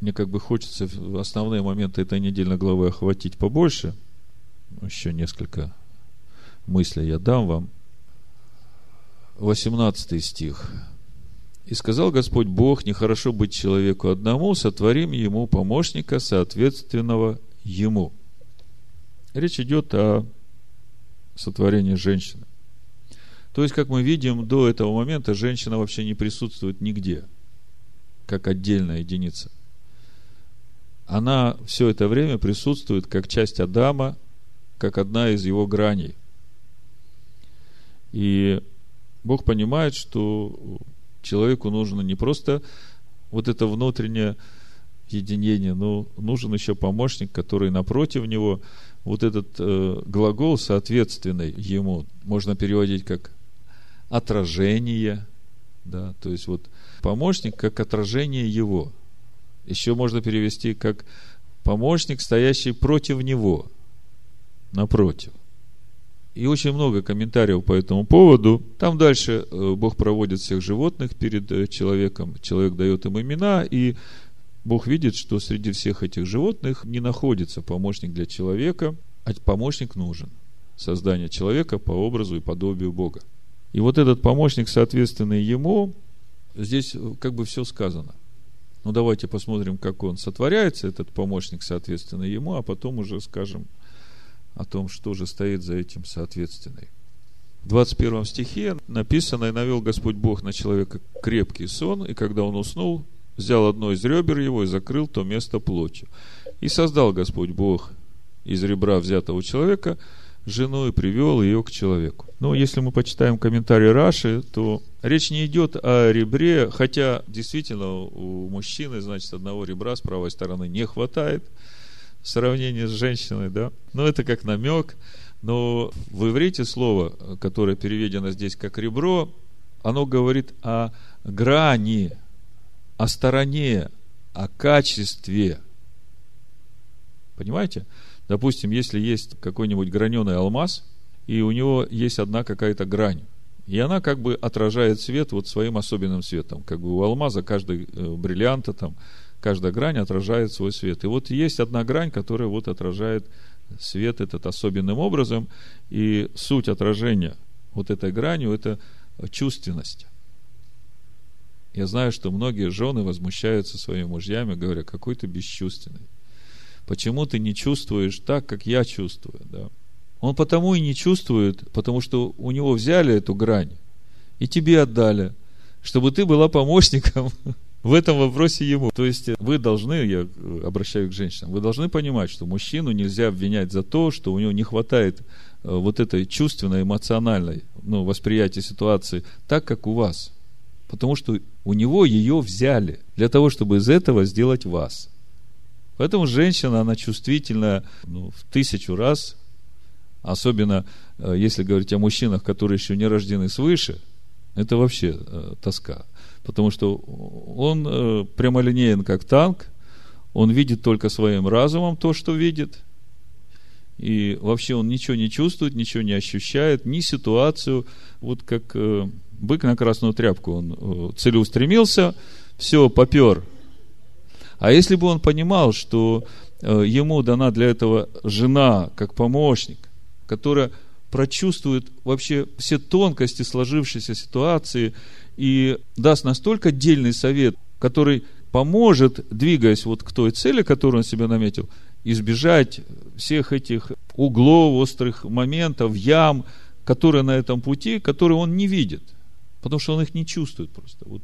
Мне как бы хочется основные моменты этой недельной главы охватить побольше. Еще несколько мыслей я дам вам. 18 стих. И сказал Господь Бог, нехорошо быть человеку одному, сотворим ему помощника, соответственного ему. Речь идет о сотворении женщины. То есть, как мы видим, до этого момента женщина вообще не присутствует нигде, как отдельная единица. Она все это время присутствует как часть Адама, как одна из его граней. И Бог понимает, что человеку нужно не просто вот это внутреннее единение, но нужен еще помощник, который напротив него, вот этот э, глагол, соответственный ему, можно переводить как отражение, да, то есть вот помощник как отражение его. Еще можно перевести как помощник, стоящий против него, напротив. И очень много комментариев по этому поводу. Там дальше э, Бог проводит всех животных перед э, человеком. Человек дает им имена, и Бог видит, что среди всех этих животных не находится помощник для человека, а помощник нужен. Создание человека по образу и подобию Бога. И вот этот помощник, соответственный ему, здесь э, как бы все сказано. Ну, давайте посмотрим, как он сотворяется, этот помощник, соответственно, ему, а потом уже скажем, о том, что же стоит за этим соответственной. В 21 стихе написано, «И навел Господь Бог на человека крепкий сон, и когда он уснул, взял одно из ребер его и закрыл то место плотью. И создал Господь Бог из ребра взятого человека жену и привел ее к человеку. Но если мы почитаем комментарий Раши, то речь не идет о ребре, хотя действительно у мужчины, значит, одного ребра с правой стороны не хватает – сравнение с женщиной, да? Ну, это как намек. Но в иврите слово, которое переведено здесь как ребро, оно говорит о грани, о стороне, о качестве. Понимаете? Допустим, если есть какой-нибудь граненый алмаз, и у него есть одна какая-то грань, и она как бы отражает свет вот своим особенным светом. Как бы у алмаза каждый э, бриллианта там каждая грань отражает свой свет. И вот есть одна грань, которая вот отражает свет этот особенным образом, и суть отражения вот этой гранью – это чувственность. Я знаю, что многие жены возмущаются своими мужьями, говоря, какой ты бесчувственный. Почему ты не чувствуешь так, как я чувствую? Да? Он потому и не чувствует, потому что у него взяли эту грань и тебе отдали, чтобы ты была помощником в этом вопросе ему. То есть вы должны, я обращаюсь к женщинам, вы должны понимать, что мужчину нельзя обвинять за то, что у него не хватает э, вот этой чувственной, эмоциональной ну, восприятия ситуации так, как у вас. Потому что у него ее взяли для того, чтобы из этого сделать вас. Поэтому женщина, она чувствительна ну, в тысячу раз, особенно э, если говорить о мужчинах, которые еще не рождены свыше, это вообще э, тоска. Потому что он э, прямолинеен как танк, он видит только своим разумом то, что видит, и вообще он ничего не чувствует, ничего не ощущает, ни ситуацию, вот как э, Бык на красную тряпку, он э, целеустремился, все, попер. А если бы он понимал, что э, ему дана для этого жена, как помощник, которая прочувствует вообще все тонкости сложившейся ситуации и даст настолько отдельный совет, который поможет, двигаясь вот к той цели, которую он себе наметил, избежать всех этих углов, острых моментов, ям, которые на этом пути, которые он не видит, потому что он их не чувствует просто. Вот.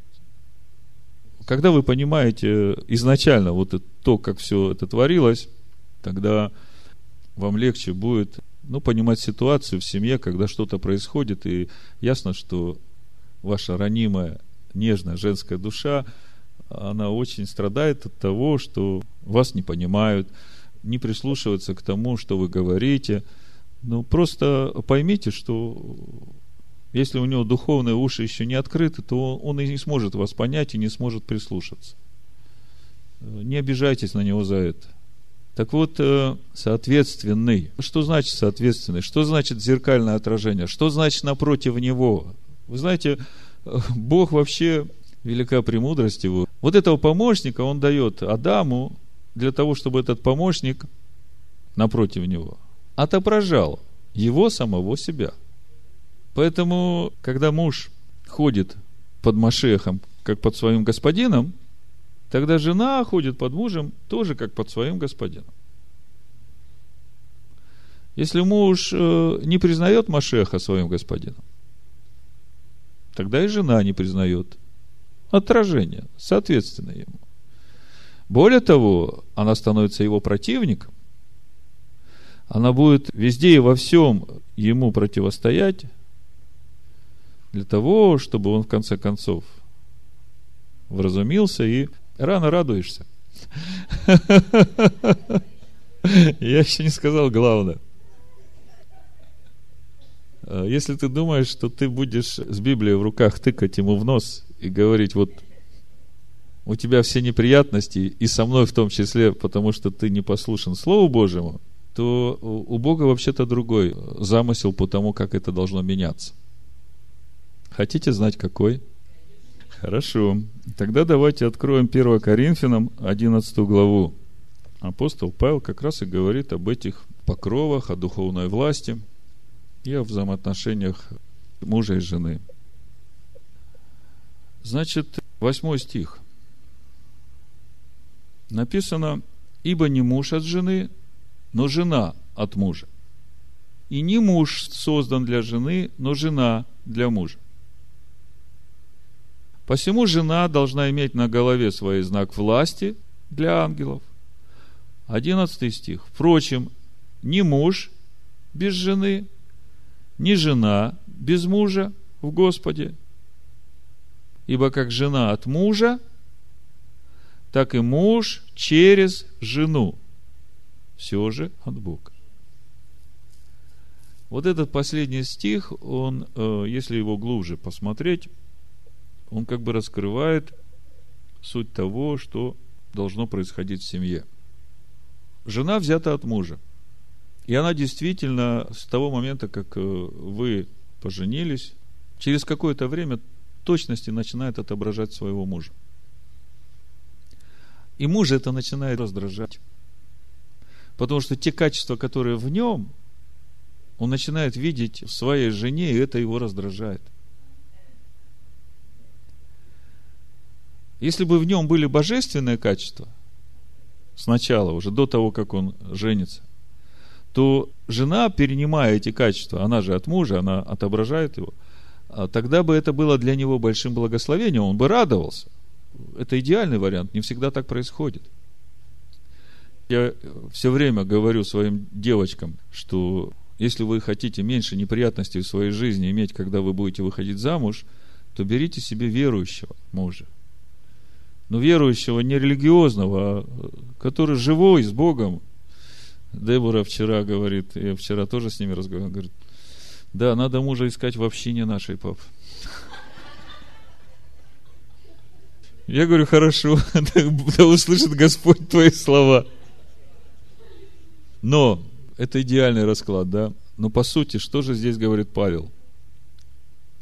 Когда вы понимаете изначально вот то, как все это творилось, тогда вам легче будет ну, понимать ситуацию в семье, когда что-то происходит, и ясно, что ваша ранимая, нежная женская душа, она очень страдает от того, что вас не понимают, не прислушиваются к тому, что вы говорите. Ну, просто поймите, что если у него духовные уши еще не открыты, то он и не сможет вас понять и не сможет прислушаться. Не обижайтесь на него за это. Так вот, э, соответственный. Что значит соответственный? Что значит зеркальное отражение? Что значит напротив него? Вы знаете, э, Бог вообще велика премудрость его. Вот этого помощника он дает Адаму для того, чтобы этот помощник напротив него отображал его самого себя. Поэтому, когда муж ходит под Машехом, как под своим господином, тогда жена ходит под мужем тоже как под своим господином. Если муж э, не признает Машеха своим господином, тогда и жена не признает отражение, соответственно ему. Более того, она становится его противником, она будет везде и во всем ему противостоять, для того, чтобы он в конце концов вразумился и рано радуешься. Я еще не сказал главное. Если ты думаешь, что ты будешь с Библией в руках тыкать ему в нос и говорить, вот у тебя все неприятности, и со мной в том числе, потому что ты не послушен Слову Божьему, то у Бога вообще-то другой замысел по тому, как это должно меняться. Хотите знать, какой? Хорошо. Тогда давайте откроем 1 Коринфянам 11 главу. Апостол Павел как раз и говорит об этих покровах, о духовной власти и о взаимоотношениях мужа и жены. Значит, восьмой стих. Написано, ибо не муж от жены, но жена от мужа. И не муж создан для жены, но жена для мужа. Посему жена должна иметь на голове свой знак власти для ангелов. Одиннадцатый стих. Впрочем, ни муж без жены, ни жена без мужа в Господе – Ибо как жена от мужа, так и муж через жену. Все же от Бога. Вот этот последний стих, он, э, если его глубже посмотреть, он как бы раскрывает суть того, что должно происходить в семье. Жена взята от мужа. И она действительно с того момента, как э, вы поженились, через какое-то время точности начинает отображать своего мужа. И мужа это начинает раздражать. Потому что те качества, которые в нем, он начинает видеть в своей жене, и это его раздражает. Если бы в нем были божественные качества, сначала, уже до того, как он женится, то жена, перенимая эти качества, она же от мужа, она отображает его – а тогда бы это было для него большим благословением, он бы радовался. Это идеальный вариант, не всегда так происходит. Я все время говорю своим девочкам, что если вы хотите меньше неприятностей в своей жизни иметь, когда вы будете выходить замуж, то берите себе верующего мужа. Но верующего не религиозного, а который живой, с Богом. Дебора вчера говорит, я вчера тоже с ними разговаривал, говорит, да, надо мужа искать в общине нашей, пап. Я говорю, хорошо, да услышит Господь твои слова. Но это идеальный расклад, да? Но по сути, что же здесь говорит Павел?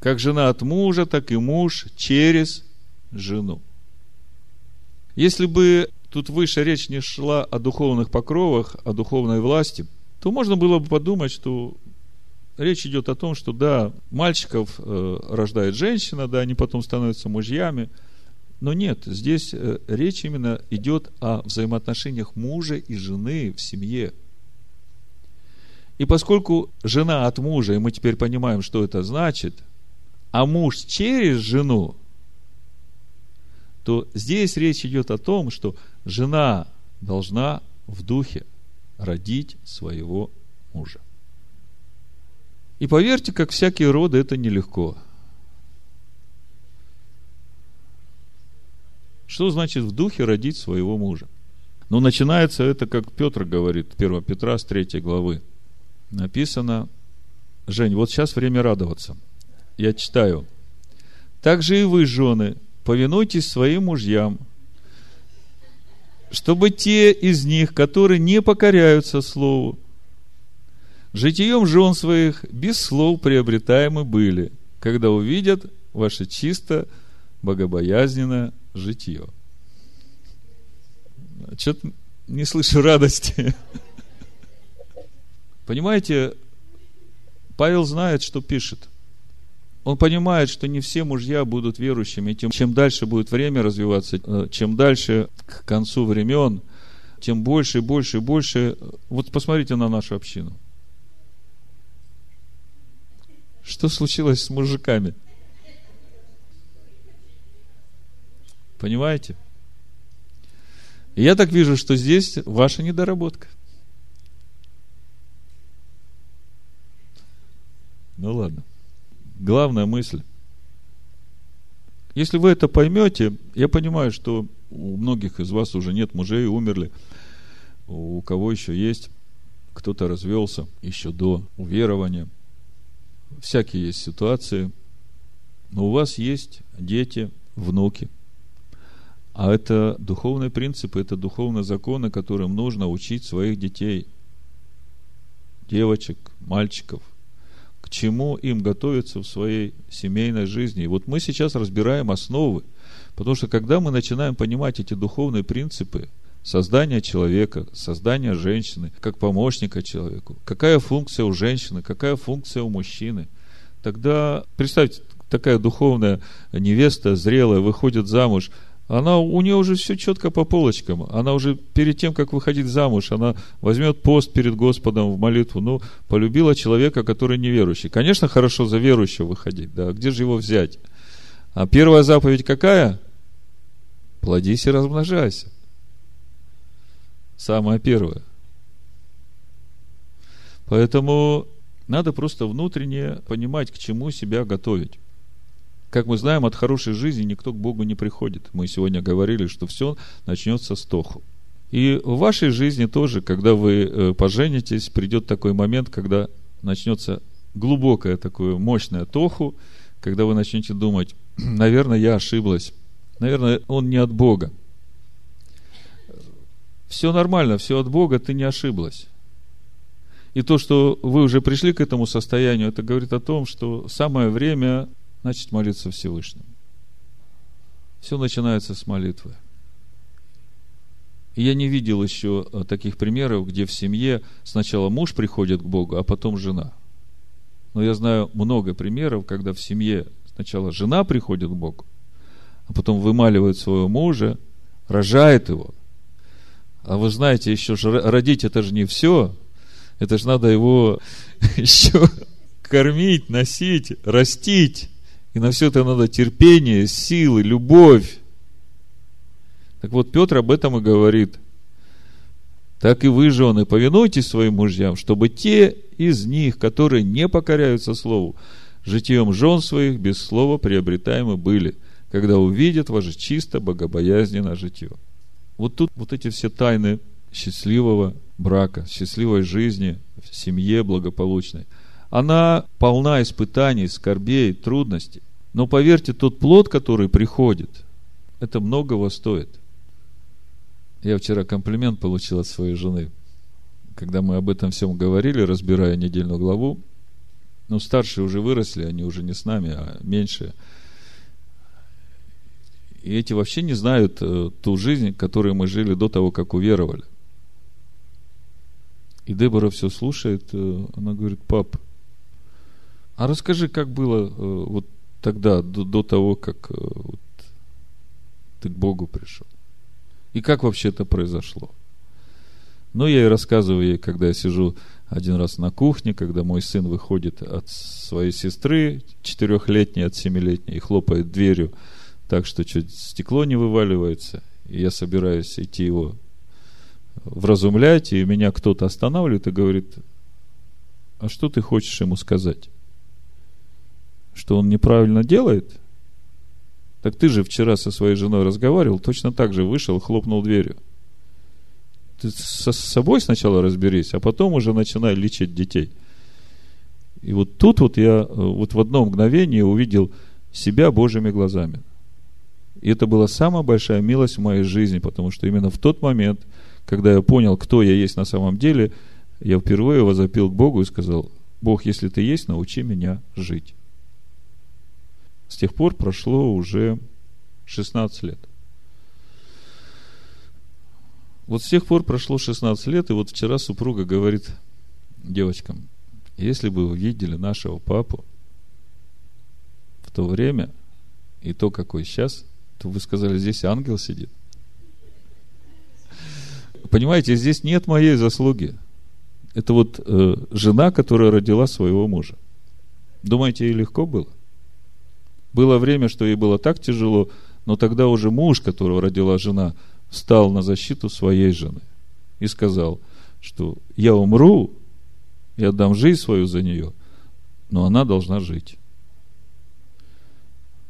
Как жена от мужа, так и муж через жену. Если бы тут выше речь не шла о духовных покровах, о духовной власти, то можно было бы подумать, что речь идет о том, что да, мальчиков э, рождает женщина, да, они потом становятся мужьями. Но нет, здесь э, речь именно идет о взаимоотношениях мужа и жены в семье. И поскольку жена от мужа, и мы теперь понимаем, что это значит, а муж через жену, то здесь речь идет о том, что жена должна в духе родить своего мужа. И поверьте, как всякие роды, это нелегко. Что значит в духе родить своего мужа? Ну, начинается это, как Петр говорит, 1 Петра с 3 главы. Написано, Жень, вот сейчас время радоваться. Я читаю. Также и вы, жены, повинуйтесь своим мужьям, чтобы те из них, которые не покоряются слову, Житием жен своих без слов приобретаемы были, когда увидят ваше чисто богобоязненное житье. Что-то не слышу радости. Понимаете, Павел знает, что пишет. Он понимает, что не все мужья будут верующими. Тем, чем дальше будет время развиваться, э, чем дальше к концу времен, тем больше, больше, больше. Вот посмотрите на нашу общину – что случилось с мужиками? Понимаете? И я так вижу, что здесь ваша недоработка. Ну ладно. Главная мысль. Если вы это поймете, я понимаю, что у многих из вас уже нет мужей, умерли. У кого еще есть, кто-то развелся еще до уверования – всякие есть ситуации, но у вас есть дети, внуки. А это духовные принципы, это духовные законы, которым нужно учить своих детей, девочек, мальчиков, чему им готовиться в своей семейной жизни. И вот мы сейчас разбираем основы, потому что когда мы начинаем понимать эти духовные принципы, создание человека, создание женщины, как помощника человеку. Какая функция у женщины, какая функция у мужчины. Тогда, представьте, такая духовная невеста, зрелая, выходит замуж, она, у нее уже все четко по полочкам. Она уже перед тем, как выходить замуж, она возьмет пост перед Господом в молитву. Ну, полюбила человека, который неверующий. Конечно, хорошо за верующего выходить, да. Где же его взять? А первая заповедь какая? Плодись и размножайся. Самое первое. Поэтому надо просто внутренне понимать, к чему себя готовить. Как мы знаем, от хорошей жизни никто к Богу не приходит. Мы сегодня говорили, что все начнется с тоху. И в вашей жизни тоже, когда вы э, поженитесь, придет такой момент, когда начнется глубокое такое мощное тоху, когда вы начнете думать, наверное, я ошиблась, наверное, он не от Бога все нормально, все от Бога, ты не ошиблась. И то, что вы уже пришли к этому состоянию, это говорит о том, что самое время начать молиться Всевышнему. Все начинается с молитвы. И я не видел еще э, таких примеров, где в семье сначала муж приходит к Богу, а потом жена. Но я знаю много примеров, когда в семье сначала жена приходит к Богу, а потом вымаливает своего мужа, рожает его, а вы знаете, еще же родить это же не все. Это же надо его еще кормить, носить, растить. И на все это надо терпение, силы, любовь. Так вот, Петр об этом и говорит. Так и вы, жены, повинуйтесь своим мужьям, чтобы те из них, которые не покоряются слову, житием жен своих без слова приобретаемы были, когда увидят ваше чисто богобоязненное житие. Вот тут вот эти все тайны счастливого брака, счастливой жизни, в семье благополучной. Она полна испытаний, скорбей, трудностей. Но поверьте, тот плод, который приходит, это многого стоит. Я вчера комплимент получил от своей жены. Когда мы об этом всем говорили, разбирая недельную главу, Ну, старшие уже выросли, они уже не с нами, а меньше. И эти вообще не знают э, ту жизнь, которой мы жили до того, как уверовали. И Дебора все слушает, э, она говорит, пап, а расскажи, как было э, вот тогда, до, до того, как вот, ты к Богу пришел. И как вообще это произошло? Ну, я и рассказываю ей, когда я сижу один раз на кухне, когда мой сын выходит от своей сестры, четырехлетней, от семилетней, и хлопает дверью так, что чуть стекло не вываливается. И я собираюсь идти его вразумлять, и меня кто-то останавливает и говорит, а что ты хочешь ему сказать? Что он неправильно делает? Так ты же вчера со своей женой разговаривал, точно так же вышел, хлопнул дверью. Ты со собой сначала разберись, а потом уже начинай лечить детей. И вот тут вот я э, вот в одно мгновение увидел себя Божьими глазами. И это была самая большая милость в моей жизни, потому что именно в тот момент, когда я понял, кто я есть на самом деле, я впервые возопил к Богу и сказал, Бог, если ты есть, научи меня жить. С тех пор прошло уже 16 лет. Вот с тех пор прошло 16 лет, и вот вчера супруга говорит девочкам, если бы вы видели нашего папу в то время и то, какой сейчас, то вы сказали, здесь ангел сидит. Понимаете, здесь нет моей заслуги. Это вот э, жена, которая родила своего мужа. Думаете, ей легко было? Было время, что ей было так тяжело, но тогда уже муж, которого родила жена, встал на защиту своей жены и сказал, что я умру, я отдам жизнь свою за нее, но она должна жить.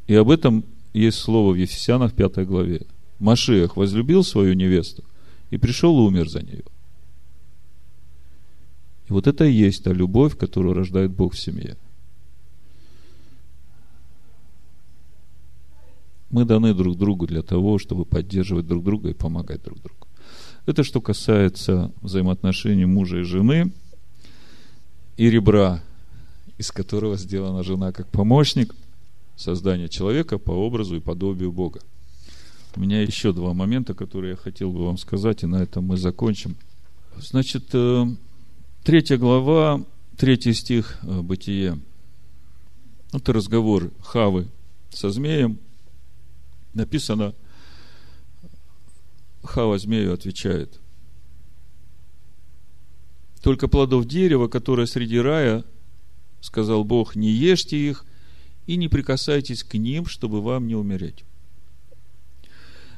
И об этом есть слово в Ефесянах 5 главе. Машиах возлюбил свою невесту и пришел и умер за нее. И вот это и есть та любовь, которую рождает Бог в семье – Мы даны друг другу для того, чтобы поддерживать друг друга и помогать друг другу. Это что касается взаимоотношений мужа и жены и ребра, из которого сделана жена как помощник создания человека по образу и подобию Бога. У меня еще два момента, которые я хотел бы вам сказать, и на этом мы закончим. Значит, э, третья глава, третий стих э, Бытие. Это разговор Хавы со змеем – написано, Хава змею отвечает, только плодов дерева, которое среди рая, сказал Бог, не ешьте их и не прикасайтесь к ним, чтобы вам не умереть.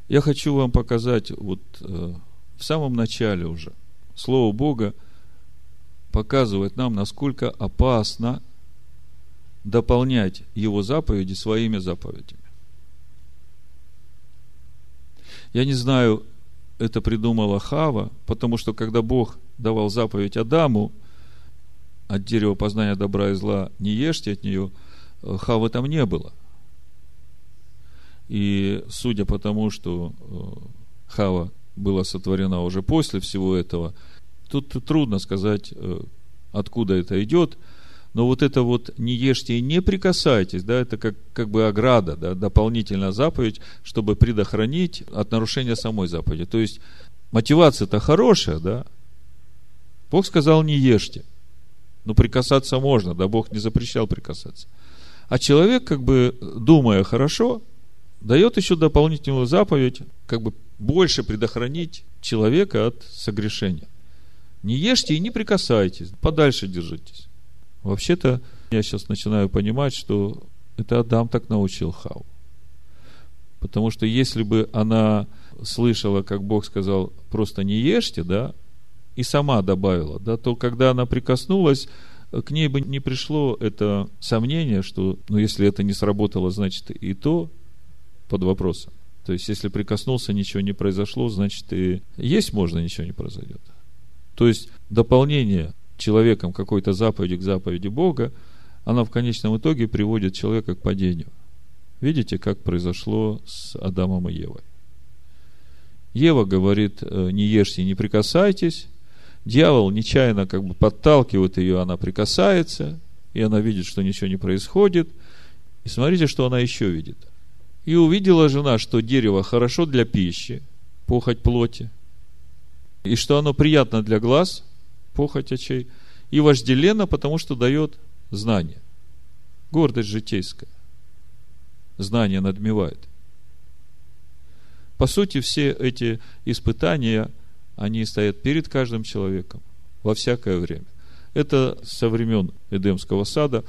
Я хочу вам показать вот э, в самом начале уже. Слово Бога показывает нам, насколько опасно дополнять Его заповеди своими заповедями. Я не знаю, это придумала Хава, потому что когда Бог давал заповедь Адаму от дерева познания добра и зла не ешьте от нее, э, Хавы там не было. И судя по тому, что э, Хава была сотворена уже после всего этого, тут трудно сказать, э, откуда это идет – но вот это вот не ешьте и не прикасайтесь, да, это как, как бы ограда, да, дополнительная заповедь, чтобы предохранить от нарушения самой заповеди. То есть, мотивация-то хорошая, да. Бог сказал, не ешьте. Но прикасаться можно, да, Бог не запрещал прикасаться. А человек, как бы, думая хорошо, дает еще дополнительную заповедь, как бы больше предохранить человека от согрешения. Не ешьте и не прикасайтесь, подальше держитесь. Вообще-то, я сейчас начинаю понимать, что это Адам так научил Хаву. Потому что если бы она слышала, как Бог сказал, просто не ешьте, да, и сама добавила, да, то когда она прикоснулась, к ней бы не пришло это сомнение, что, ну, если это не сработало, значит, и то под вопросом. То есть, если прикоснулся, ничего не произошло, значит, и есть можно, ничего не произойдет. То есть, дополнение человеком какой-то заповеди к заповеди Бога, она в конечном итоге приводит человека к падению. Видите, как произошло с Адамом и Евой. Ева говорит, «Э, не ешьте, не прикасайтесь. Дьявол нечаянно как бы подталкивает ее, она прикасается. и она видит, что ничего не происходит. И смотрите, что она еще видит. И увидела жена, что дерево хорошо для пищи, похоть плоти, и что оно приятно для глаз, похоть очей, и вожделенно, потому что дает знание. Гордость житейская. Знание надмевает. По сути, все эти испытания, они стоят перед каждым человеком во всякое время. Это со времен Эдемского сада.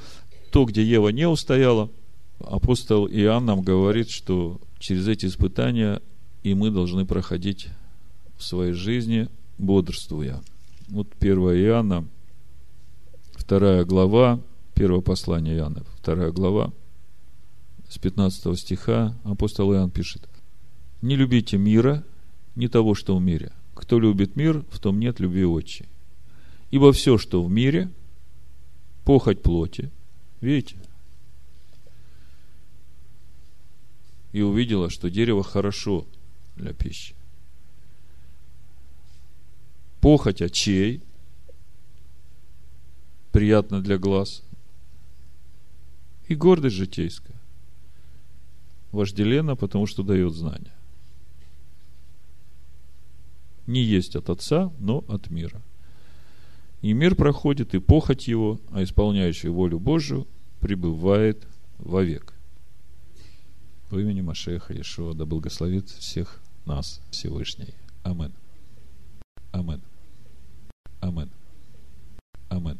То, где Ева не устояла, апостол Иоанн нам говорит, что через эти испытания и мы должны проходить в своей жизни, бодрствуя. Вот 1 Иоанна, 2 глава, первое послание Иоанна, 2 глава, с 15 стиха апостол Иоанн пишет. «Не любите мира, не того, что в мире. Кто любит мир, в том нет любви отчей. Ибо все, что в мире, похоть плоти, видите, и увидела, что дерево хорошо для пищи. Похоть очей, приятно для глаз, и гордость житейская. Вожделенно, потому что дает знания. Не есть от Отца, но от мира – и мир проходит, и похоть его, а исполняющий волю Божию пребывает вовек. В имени Машеха Иешуа да благословит всех нас Всевышний. Аминь. aman aman